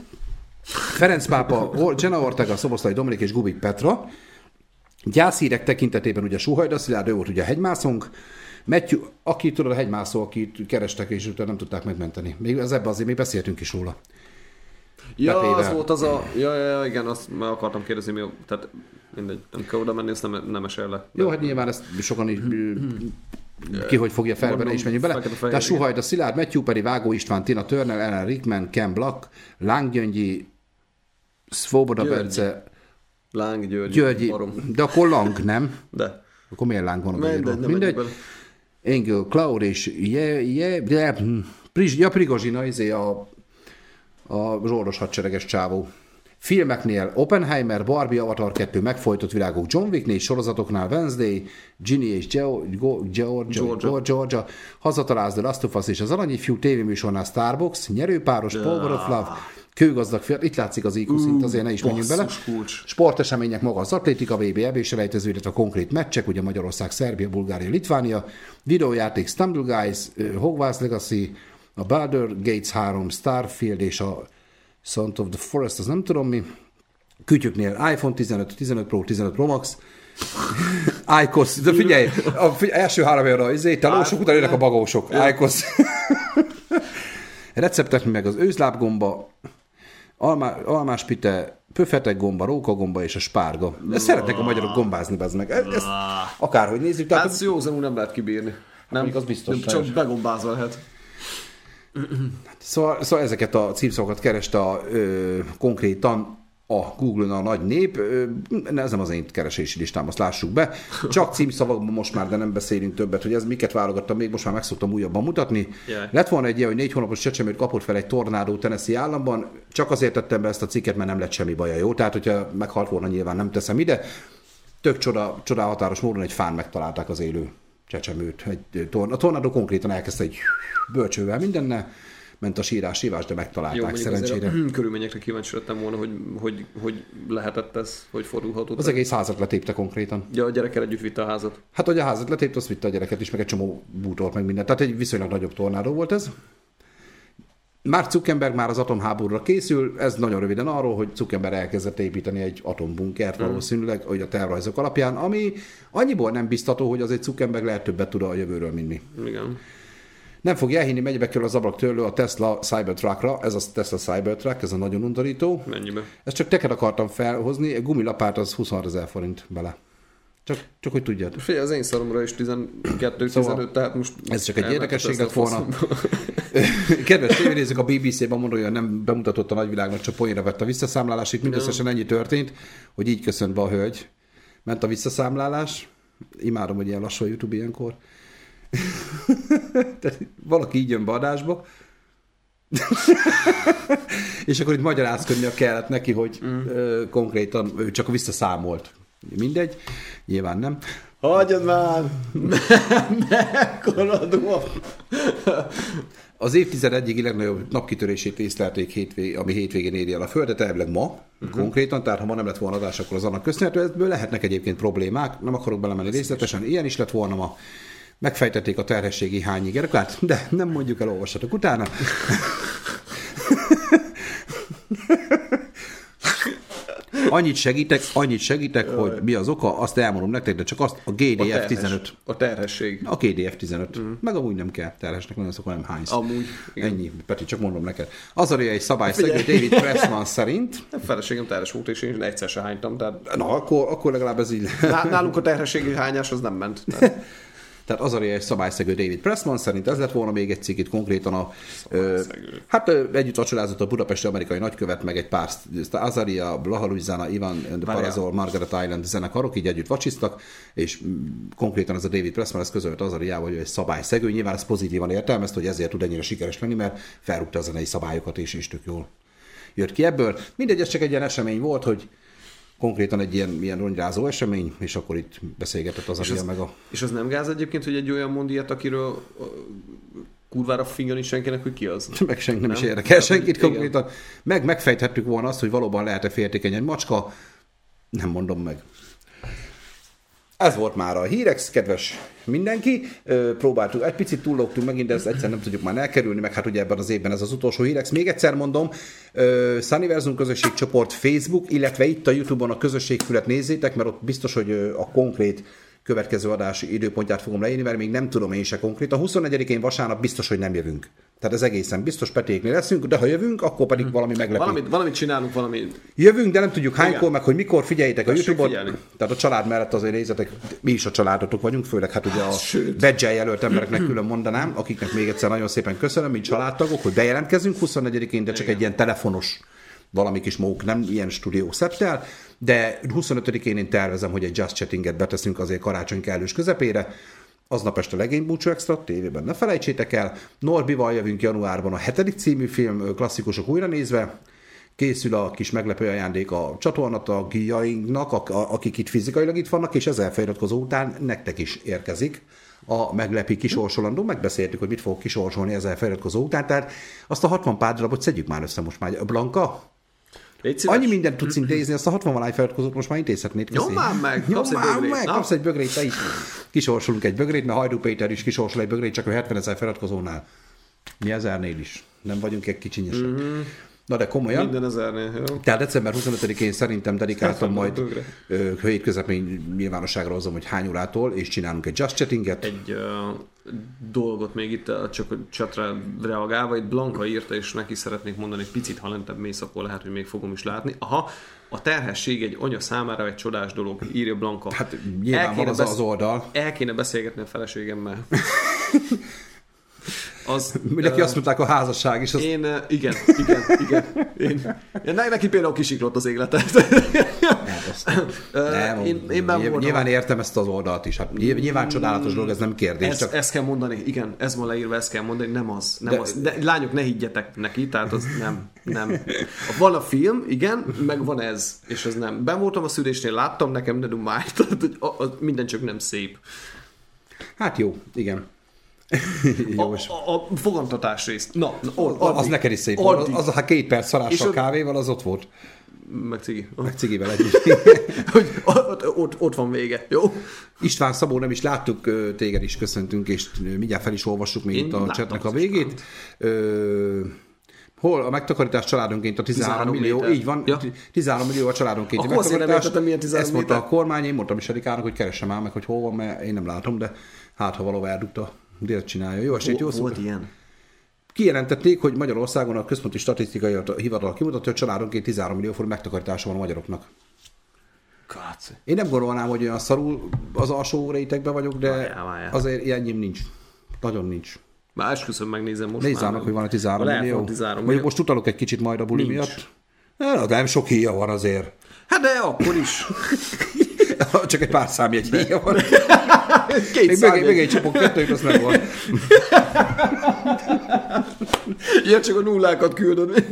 Ferenc pápa, Jenna Ortega, Szoboszlai Dominik és Gubik Petra, Gyászírek tekintetében ugye Suhajda Szilárd, ő volt ugye a hegymászónk, Matthew, aki tudod, a hegymászó, akit kerestek, és utána nem tudták megmenteni. Még ez ebben azért még beszéltünk is róla. Ja, Pepével. az volt az a... Ja, ja, ja, igen, azt már akartam kérdezni, mi, tehát mindegy, nem kell oda menni, ezt nem, nem esel le. Jó, hát nyilván ezt sokan így ki hogy fogja felvenni, és menjünk bele. Tehát Suhajda Szilárd, Matthew Peri, Vágó István, Tina Turner, Ellen Rickman, Ken Black, Láng Svoboda Bence, Láng Györgyi, Györgyi Barom. de akkor Lang, nem? De. Akkor miért Láng van? Mindegy, nem Mindegy. Engel, Cloud és je, je, je, ja, Prigozsina, izé a a zsoldos hadsereges csávó. Filmeknél Oppenheimer, Barbie, Avatar 2 megfojtott világok John Wick sorozatoknál Wednesday, Ginny és Georgia, Georgia, Georgia, Hazatalálsz The Last of Us és az Alanyi Fiú tévéműsornál Starbucks, nyerőpáros, Power of Love, kőgazdag fiat, itt látszik az IQ szint, azért ne is menjünk bele. Kulcs. Sportesemények maga az atlétika, VB, EB és elejtező, illetve a konkrét meccsek, ugye Magyarország, Szerbia, Bulgária, Litvánia, videójáték Stumble Guys, Hogwarts Legacy, a Baldur Gates 3, Starfield és a Sound of the Forest, az nem tudom mi. Kütyüknél iPhone 15, 15 Pro, 15 Pro Max, Ájkosz, de figyelj, a figyelj, első három olyan izé, telósok, utána jönnek a bagósok. Ájkosz. Receptek meg az őzlábgomba, almá, almáspite, pöfetek gomba, rókagomba és a spárga. De szeretnek a magyarok gombázni, bazd meg. Ez, ez, akárhogy nézzük, tehát Hát jó nem lehet kibírni. Nem, az biztos, nem csak begombázva lehet. Szóval, szóval ezeket a címszavakat kereste a, ö, konkrétan a Google-on a nagy nép, ez nem az én keresési listám, azt lássuk be. Csak címszavakban most már, de nem beszélünk többet, hogy ez miket válogattam, még most már meg szoktam újabban mutatni. Jaj. Lett volna egy ilyen, hogy négy hónapos csecsemőt kapott fel egy tornádó Tennessee államban, csak azért tettem be ezt a cikket, mert nem lett semmi baja, jó? Tehát, hogyha meghalt volna, nyilván nem teszem ide. Tök csoda, csodálatos módon egy fán megtalálták az élő csecsemőt. Egy torn- a tornádó konkrétan elkezdte egy bölcsővel mindenne, ment a sírás, sívás, de megtalálták Jó, szerencsére. azért a körülményekre kíváncsi lettem volna, hogy, hogy, hogy lehetett ez, hogy fordulhatott. Az egész házat letépte konkrétan. Ja, a gyerekkel együtt vitte a házat. Hát, hogy a házat letépte, azt vitte a gyereket is, meg egy csomó bútort, meg mindent. Tehát egy viszonylag nagyobb tornádó volt ez. Mark Zuckerberg már az atomháborúra készül, ez nagyon röviden arról, hogy Zuckerberg elkezdett építeni egy atombunkert valószínűleg, hogy a tervrajzok alapján, ami annyiból nem biztató, hogy azért Zuckerberg lehet többet tud a jövőről, mint mi. Igen. Nem fog elhinni, megy be kerül az ablak törlő a Tesla Cybertruckra, ez a Tesla Cybertruck, ez a nagyon undorító. Mennyibe? Ezt csak teket akartam felhozni, egy gumilapát az 26 ezer forint bele. Csak, csak hogy tudjad. Figyelj, az én szaromra is 12-15, Szóval tehát most... ez csak egy érdekesség lett volna. Kedves tévénézők, a BBC-ben mondja, hogy nem bemutatott a nagyvilágnak, csak poénra vett a visszaszámlálás. Itt mindösszesen ennyi történt, hogy így köszönt be a hölgy. Ment a visszaszámlálás. Imádom, hogy ilyen lassú a YouTube ilyenkor. Tehát valaki így jön be adásba, és akkor itt magyarázkodnia kellett neki, hogy mm. ö, konkrétan ő csak visszaszámolt. Mindegy, nyilván nem. Hagyjad már! Mekkora! Az évtized egyik legnagyobb napkitörését észlelték, hétvég, ami hétvégén éri el a Földet, elvileg ma, uh-huh. konkrétan, tehát ha ma nem lett volna adás, akkor az annak köszönhető, ebből lehetnek egyébként problémák, nem akarok belemenni részletesen, ilyen is lett volna ma, megfejtették a terhességi hányi gerekát, de nem mondjuk el, olvassatok utána. Annyit segítek, annyit segítek, hogy mi az oka, azt elmondom nektek, de csak azt a GDF 15. A terhesség. A GDF 15. Mm. Meg amúgy nem kell terhesnek, nagyon szokva nem hánysz. Amúgy, igen. Ennyi, Peti, csak mondom neked. Az a egy szabályszegő David Pressman szerint, A feleségem terhes volt, és én egyszer se hánytam, tehát na, akkor, akkor legalább ez így Ná- nálunk a terhességi hányás az nem ment. Tehát Tehát az a egy szabályszegő David Pressman szerint ez lett volna még egy cikk itt konkrétan a... Ö, hát ö, együtt vacsorázott a budapesti amerikai nagykövet, meg egy pár Azaria, Blaha Louisiana, Ivan. Parazol, Margaret Island zenekarok, így együtt vacsiztak, és konkrétan ez a David Pressman ez közölt Azariával, hogy ő egy szabályszegő, nyilván ez pozitívan értelmezte, hogy ezért tud ennyire sikeres lenni, mert felrúgta a zenei szabályokat, és is tök jól jött ki ebből. Mindegy, ez csak egy ilyen esemény volt, hogy konkrétan egy ilyen, ilyen rongyrázó esemény, és akkor itt beszélgetett az Azaria meg a És az nem gáz egyébként, hogy egy olyan mond ilyet, akiről kurvára fingani senkinek, hogy ki az. meg senki nem, Nem? is érdekel senkit Igen. konkrétan. Meg megfejthettük volna azt, hogy valóban lehet-e féltékeny egy macska. Nem mondom meg. Ez volt már a hírek, kedves mindenki. Próbáltuk, egy picit túllogtunk megint, de ezt egyszer nem tudjuk már elkerülni, meg hát ugye ebben az évben ez az utolsó hírek. Még egyszer mondom, Sunniversum közösségcsoport Facebook, illetve itt a Youtube-on a közösségfület nézzétek, mert ott biztos, hogy a konkrét következő adási időpontját fogom leírni, mert még nem tudom én se konkrét. A 24-én vasárnap biztos, hogy nem jövünk. Tehát ez egészen biztos Petéknél leszünk, de ha jövünk, akkor pedig valami meglepő. Valamit, valamit csinálunk, valami... Jövünk, de nem tudjuk hánykor, Igen. meg hogy mikor figyeljétek a Tessék YouTube-ot. figyelni. Tehát a család mellett azért nézzetek, mi is a családotok vagyunk, főleg hát ugye a badge jelölt embereknek külön mondanám, akiknek még egyszer nagyon szépen köszönöm, mint családtagok, hogy bejelentkezünk 24-én, de csak egy ilyen telefonos valami kis mók, nem ilyen stúdió szettel, de 25-én én tervezem, hogy egy Just Chattinget beteszünk azért karácsony kellős közepére, aznap este legény búcsú extra, tévében ne felejtsétek el. Norbival jövünk januárban a hetedik című film klasszikusok újra nézve. Készül a kis meglepő ajándék a csatornatagjainknak, akik itt fizikailag itt vannak, és ezer feliratkozó után nektek is érkezik a meglepi kisorsolandó. Megbeszéltük, hogy mit fogok kisorsolni ezer feliratkozó után, tehát azt a 60 pár darabot szedjük már össze most már. Blanka. Annyi mindent tudsz intézni, azt a 60 valány feliratkozót most már intézhetnéd. köszi. Nyom már meg, kapsz egy már bögrét, meg, na. kapsz egy bögrét, te is. Kisorsolunk egy bögrét, mert Hajdú Péter is kisorsol egy bögrét, csak ő 70 ezer feliratkozónál. Mi ezernél is. Nem vagyunk egy kicsinyesek. Mhm. Mm-hmm. Na de komolyan. Minden ezernél, jó? Tehát december 25-én szerintem dedikáltam majd ö, hétközemény nyilvánosságra hozom, hogy hány órától, és csinálunk egy just chattinget. Egy uh, dolgot még itt csak a chatra reagálva, itt Blanka írta, és neki szeretnék mondani, egy picit, ha lentebb mész, akkor lehet, hogy még fogom is látni. Aha, a terhesség egy anya számára egy csodás dolog, írja Blanka. Hát nyilván El van az, besz- az oldal. El kéne beszélgetni a feleségemmel. Az, Mindenki ö, azt mondták a házasság is, az Én, ö, igen, igen, igen. Én, én, ne- neki például kisiklott az életet. Ö, nem, én, én benn nyilván, nyilván értem ezt az oldalt is. Hát nyilván, csodálatos dolog, ez nem kérdés. Ez, csak ezt kell mondani, igen, ez van leírva, ezt kell mondani, nem az. Nem De- de, az. De, lányok, ne higgyetek neki, tehát az nem, nem. Van a film, igen, meg van ez, és ez nem. Ben voltam a szülésnél, láttam, nekem ne dumálj, tehát hogy a, a, minden csak nem szép. Hát jó, igen. A, jó, most a, a fogantatás részt. Na, az, addig, az neked is szép volt. Az, az, ha két perc szarással kávéval, az ott volt. Meg cigi. Meg cigivel együtt. Hogy ott, ott, ott van vége, jó? István Szabó, nem is láttuk, téged is köszöntünk, és mindjárt fel is olvassuk még Én itt a chatnek a végét. Ö, hol a megtakarítás családonként a 13, 13 millió, méter. így van, Ja. 13 millió a családonként. Akkor azért nem értettem, milyen 13 Ezt mondta méter. a kormány, én mondtam is Erikának, hogy keressem már meg, hogy hol van, mert én nem látom, de hát ha valahol eldugta, direkt csinálja. Jó estét, jó Volt ilyen. Kijelentették, hogy Magyarországon a központi statisztikai hivatal kimutatja, hogy családonként 13 millió forint megtakarítása van a magyaroknak. Káci. Én nem gondolnám, hogy olyan szarul az alsó rétegben vagyok, de Várjál, várjál. azért ilyennyim nincs. Nagyon nincs. Már esküszöm, megnézem most Nézzál már. hogy van a 13 Lehet, millió. van 13 Vagy millió. most utalok egy kicsit majd a buli Nincs. miatt. Hát, nem sok híja van azért. Hát de akkor is. Csak egy pár számjegy híja van. Két Még, még, még egy csapok kettőt, az meg van. Ilyen csak a nullákat küldöd.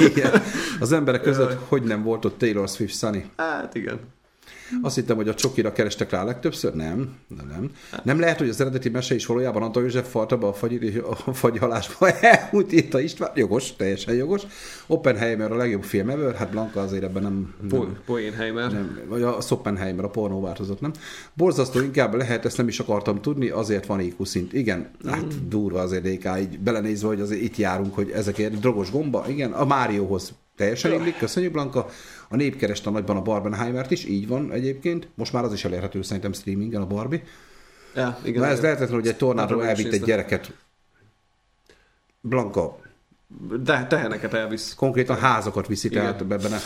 Igen. Az emberek között hogy nem volt ott Taylor Swift Sunny? Hát igen. Azt hittem, hogy a csokira kerestek rá legtöbbször. Nem, nem, nem. Nem lehet, hogy az eredeti mese is valójában Antal József falta be a, fagy, a fagyhalásba. Elmúlt írta István. Jogos, teljesen jogos. Oppenheimer a legjobb film ever. Hát Blanka azért ebben nem... nem Po- Poénheimer. nem, vagy a Soppenheimer, a pornó változat, nem? Borzasztó inkább lehet, ezt nem is akartam tudni, azért van IQ szint. Igen, hát durva azért DK, így belenézve, hogy azért itt járunk, hogy ezekért drogos gomba, igen, a Márióhoz teljesen illik, köszönjük Blanka. A nép kereste nagyban a Barbenheimert is, így van egyébként. Most már az is elérhető szerintem streamingen a Barbie. Ja, igen. Na ez igen. lehetetlen, hogy egy tornádó elvitt egy gyereket. Blanka, De teheneket elvisz. Konkrétan házakat viszi, Igen. tehát ebben ne.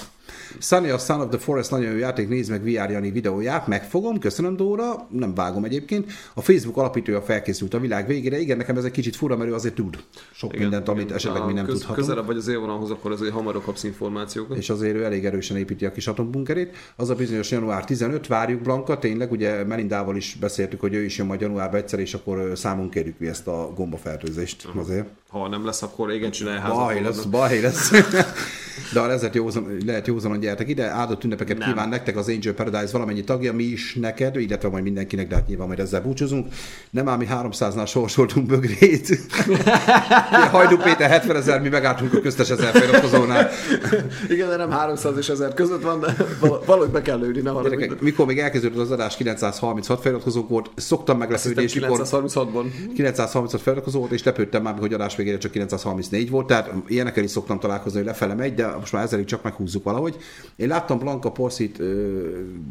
Sunny a Son of the Forest nagyon jó játék, nézd meg VR Jani videóját, megfogom, köszönöm Dóra, nem vágom egyébként. A Facebook alapítója felkészült a világ végére, igen, nekem ez egy kicsit fura, mert ő azért tud sok igen, mindent, amit igen. esetleg mi nem köz, tudhatunk. Közelebb vagy az élvonalhoz, akkor azért hamarabb kapsz információkat. És azért ő elég erősen építi a kis atombunkerét. Az a bizonyos január 15, várjuk Blanka, tényleg, ugye Melindával is beszéltük, hogy ő is jön majd januárban egyszer, és akkor számon kérjük mi ezt a gombafertőzést azért. Ha nem lesz, akkor igen, csinálj házat. Baj lesz, baj lesz. De ha ezért józan, lehet józanon gyertek ide, áldott ünnepeket Nem. kíván nektek az Angel Paradise valamennyi tagja, mi is neked, illetve majd mindenkinek, de hát nyilván majd ezzel búcsúzunk. Nem ám mi 300-nál sorsoltunk bögrét. Hajdú Péter 70 ezer, mi megálltunk a köztes ezer feliratkozónál. Igen, de nem 300 és 1000 között van, de val- valahogy be kell lőni, ne. Gyerekek, mikor még elkezdődött az adás, 936 feliratkozók volt, szoktam meglepődni, és mikor 936-ban. 936 feliratkozó volt, és lepődtem már, hogy adás végére csak 934 volt, tehát ilyenekkel is szoktam találkozni, hogy lefele megy, de most már ezzel csak meghúzzuk valahogy. Én láttam Blanka Porszit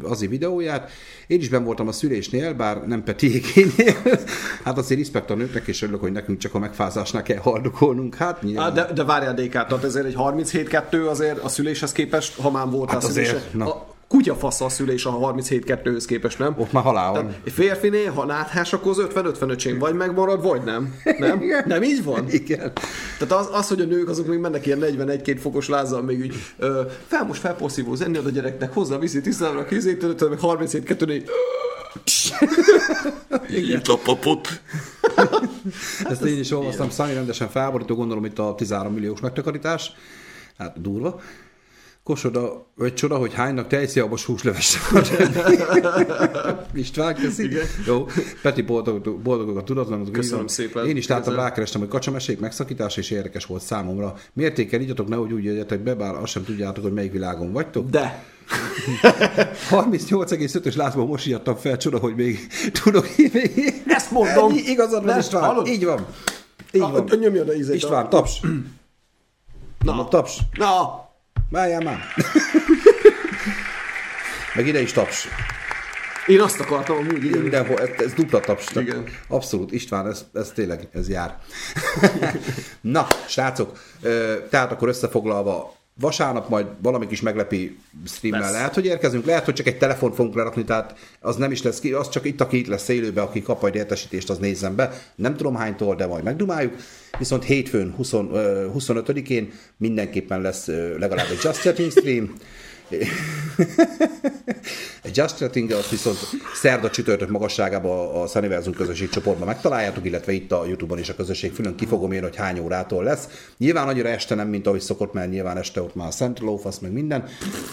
azi videóját, én is ben voltam a szülésnél, bár nem Petiékénél. hát azért respekt a nőknek, és örülök, hogy nekünk csak a megfázásnál kell haldokolnunk. Hát nyilván. de, de várjál DK, tehát ezért egy 37-2 azért a szüléshez képest, ha már volt Hát a szülése. azért. A kutyafasz a szülés a 37-2-höz képest, nem? Ott már halál van. Tehát férfinél, ha náthás, akkor az 50-50 öcsém vagy megmarad, vagy nem. Nem? Igen. Nem így van? Igen. Tehát az, az, hogy a nők azok még mennek ilyen 41-2 fokos lázzal, még így ö, fel most felporszívó zenni ad a gyereknek, hozzá viszi tisztára a kézét, meg 37 2 4 Itt a papot. Ezt én is olvastam, Szani rendesen felborító, gondolom itt a 13 milliós megtakarítás. Hát durva. Kosoda, vagy csoda, hogy hánynak tejszilabos húsleves. István, köszi. Igen. Jó, Peti boldog, boldogok a tudatlanok. Köszönöm szépen. Én is láttam, rákerestem, hogy kacsamesék megszakítás, és érdekes volt számomra. Mértékkel igyatok, nehogy úgy jöjjetek be, bár azt sem tudjátok, hogy melyik világon vagytok. De. 38,5-ös lázból most írtam fel, csoda, hogy még tudok még... Ezt mondom. Ennyi, igazad van, István. hallod? Így van. Így Ah, van. nyomja oda ízét. István, taps. Na. Taps? Na! Várjál már. Meg ide is taps. Én azt akartam amúgy, igen. Mindenhol, ez, ez dupla taps. Igen. Abszolút, István, ez, ez tényleg, ez jár. Na, srácok, tehát akkor összefoglalva, vasárnap majd valami kis meglepi streammel lesz. lehet, hogy érkezünk, lehet, hogy csak egy telefont fogunk lerakni, tehát az nem is lesz ki, az csak itt, aki itt lesz élőben, aki kap majd értesítést, az nézzen be. Nem tudom hánytól, de majd megdumáljuk. Viszont hétfőn, 20, 25-én mindenképpen lesz legalább egy Just Chatting stream. Egy Just Chatting, azt viszont szerda csütörtök magasságában a Sunniversum közösség csoportban megtaláljátok, illetve itt a Youtube-on is a közösség fülön ki fogom írni, hogy hány órától lesz. Nyilván annyira este nem, mint ahogy szokott, mert nyilván este ott már a Central Office, meg minden,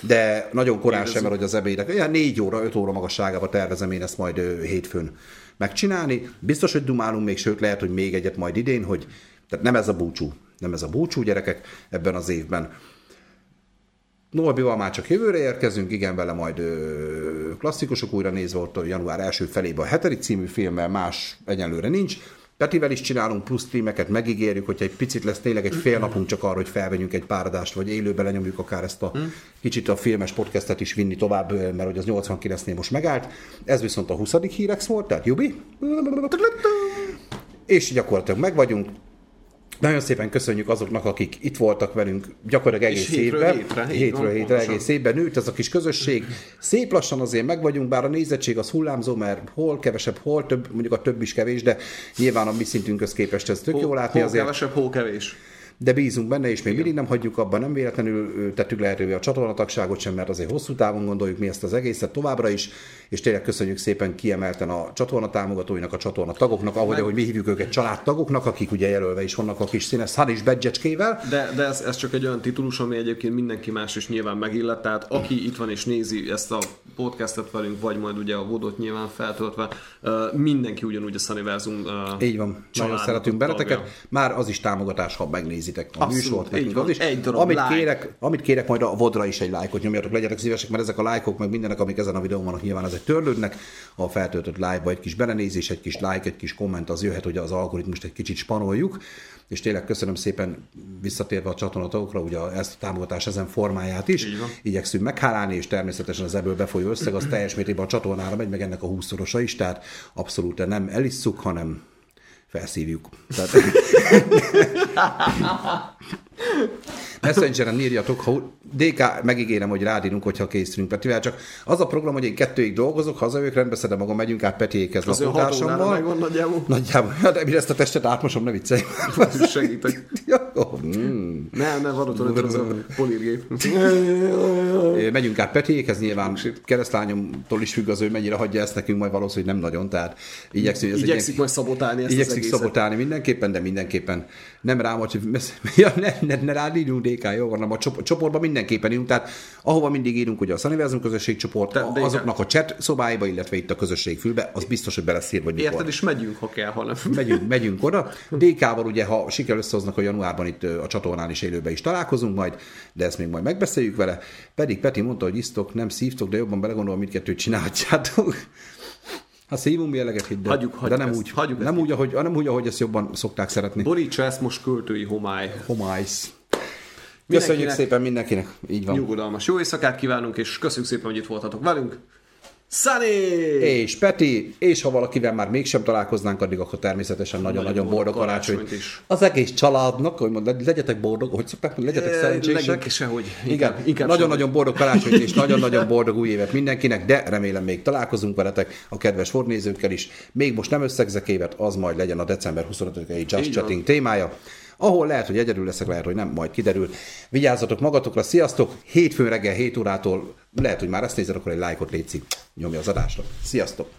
de nagyon korán sem, mert hogy az ebédek, olyan 4 óra, 5 óra magasságában tervezem én ezt majd hétfőn megcsinálni. Biztos, hogy dumálunk még, sőt lehet, hogy még egyet majd idén, hogy tehát nem ez a búcsú, nem ez a búcsú gyerekek ebben az évben. Norbival már csak jövőre érkezünk, igen, vele majd ö, klasszikusok újra nézve ott a január első felében a hetedik című filmmel, más egyenlőre nincs. Petivel is csinálunk plusz streameket, megígérjük, hogyha egy picit lesz tényleg egy fél napunk csak arra, hogy felvegyünk egy páradást, vagy élőben lenyomjuk akár ezt a hmm. kicsit a filmes podcastet is vinni tovább, mert hogy az 89-nél most megállt. Ez viszont a 20. hírex volt, tehát Jubi. És gyakorlatilag meg vagyunk, nagyon szépen köszönjük azoknak, akik itt voltak velünk gyakorlatilag egész hétről évben. Hétre, hétről hétre, hétre egész évben nőtt ez a kis közösség. Szép lassan azért meg vagyunk, bár a nézettség az hullámzó, mert hol kevesebb, hol több, mondjuk a több is kevés, de nyilván a mi szintünkhöz képest ez tök hol, jó látni hol azért. kevesebb, hol kevés de bízunk benne, és még mindig nem hagyjuk abban, nem véletlenül tettük lehetővé a csatornatagságot sem, mert azért hosszú távon gondoljuk mi ezt az egészet továbbra is, és tényleg köszönjük szépen kiemelten a csatorna támogatóinak, a csatorna tagoknak, ahogy, ahogy mi hívjuk őket családtagoknak, akik ugye jelölve is vannak a kis színes Hanis badgecskével. De, de ez, ez, csak egy olyan titulus, ami egyébként mindenki más is nyilván megillet, tehát aki itt van és nézi ezt a podcastet velünk, vagy majd ugye a vodot nyilván feltöltve, mindenki ugyanúgy a Sunnyversum Így van, nagyon szeretünk benneteket. Már az is támogatás, ha megnézitek a Abszolút, műsort. Így van, is. Egy darab amit, like. kérek, amit kérek, majd a vodra is egy lájkot nyomjatok, legyetek szívesek, mert ezek a lájkok, meg mindenek, amik ezen a videón vannak, nyilván ezek törlődnek. A feltöltött live-ba egy kis belenézés, egy kis like, egy kis komment, az jöhet, hogy az algoritmust egy kicsit spanoljuk. És tényleg köszönöm szépen visszatérve a csatornatokra, ugye ezt a támogatás ezen formáját is. Igyekszünk meghálálni, és természetesen az ebből befolyó összeg az teljes mértékben a csatornára megy, meg ennek a húszszorosa is, tehát abszolút nem elisszuk, hanem felszívjuk. Tehát... Messengeren írjatok, ha DK, megígérem, hogy rádínunk, hogyha készülünk Petivel, csak az a program, hogy én kettőig dolgozok, hazajövök, rendbeszedem magam, megyünk át Petiékhez lakótársammal. megvan nagyjából. Nagyjából. Ja, de mire ezt a testet átmosom, ne viccelj. Segítek. mm. Nem, nem, van ott az a polírgép. Megyünk át Petiékhez, nyilván keresztlányomtól is függ az ő, mennyire hagyja ezt nekünk, majd valószínűleg nem nagyon, tehát igyekszik, ez igyekszik majd szabotálni ezt igyekszik szabotálni mindenképpen, de mindenképpen nem rám, hogy ja, ne, ne, ne rád írjunk DK, jó, hanem a csoportban mindenképpen írunk, tehát ahova mindig írunk, hogy a Sunnyversum közösségcsoport, de, de azoknak a chat szobáiba, illetve itt a közösség fülbe, az biztos, hogy beleszír, vagy mikor. Érted, és megyünk, ha kell, hanem. Megyünk, megyünk oda. DK-val ugye, ha sikerül összehoznak a januárban itt a csatornán is élőben is találkozunk majd, de ezt még majd megbeszéljük vele. Pedig Peti mondta, hogy isztok, nem szívtok, de jobban belegondolom, mindkettőt csinálhatjátok. Hát szívunk eleget hidd el. Hagyjuk, hagyjuk de nem ezt, úgy, hagyjuk nem, úgy, ahogy, nem úgy, ahogy ezt jobban szokták szeretni. Borítsa ezt most költői homály. Homálysz. Köszönjük szépen mindenkinek. Így van. Nyugodalmas jó éjszakát kívánunk, és köszönjük szépen, hogy itt voltatok velünk. Sunny! És Peti, és ha valakivel már mégsem találkoznánk, addig akkor természetesen nagyon-nagyon boldog, boldog karácsony. is. Az egész családnak, hogy mond, legyetek boldog, hogy szokták, hogy legyetek e, szerencsések. sehogy. Igen, inkább nagyon-nagyon boldog karácsony és nagyon-nagyon boldog új évet mindenkinek, de remélem még találkozunk veletek a kedves fordnézőkkel is. Még most nem összegzek évet, az majd legyen a december 25-i Just Chatting témája ahol lehet, hogy egyedül leszek, lehet, hogy nem, majd kiderül. Vigyázzatok magatokra, sziasztok! Hétfőn reggel 7 órától, lehet, hogy már ezt nézed, akkor egy lájkot létszik, nyomja az adásra. Sziasztok!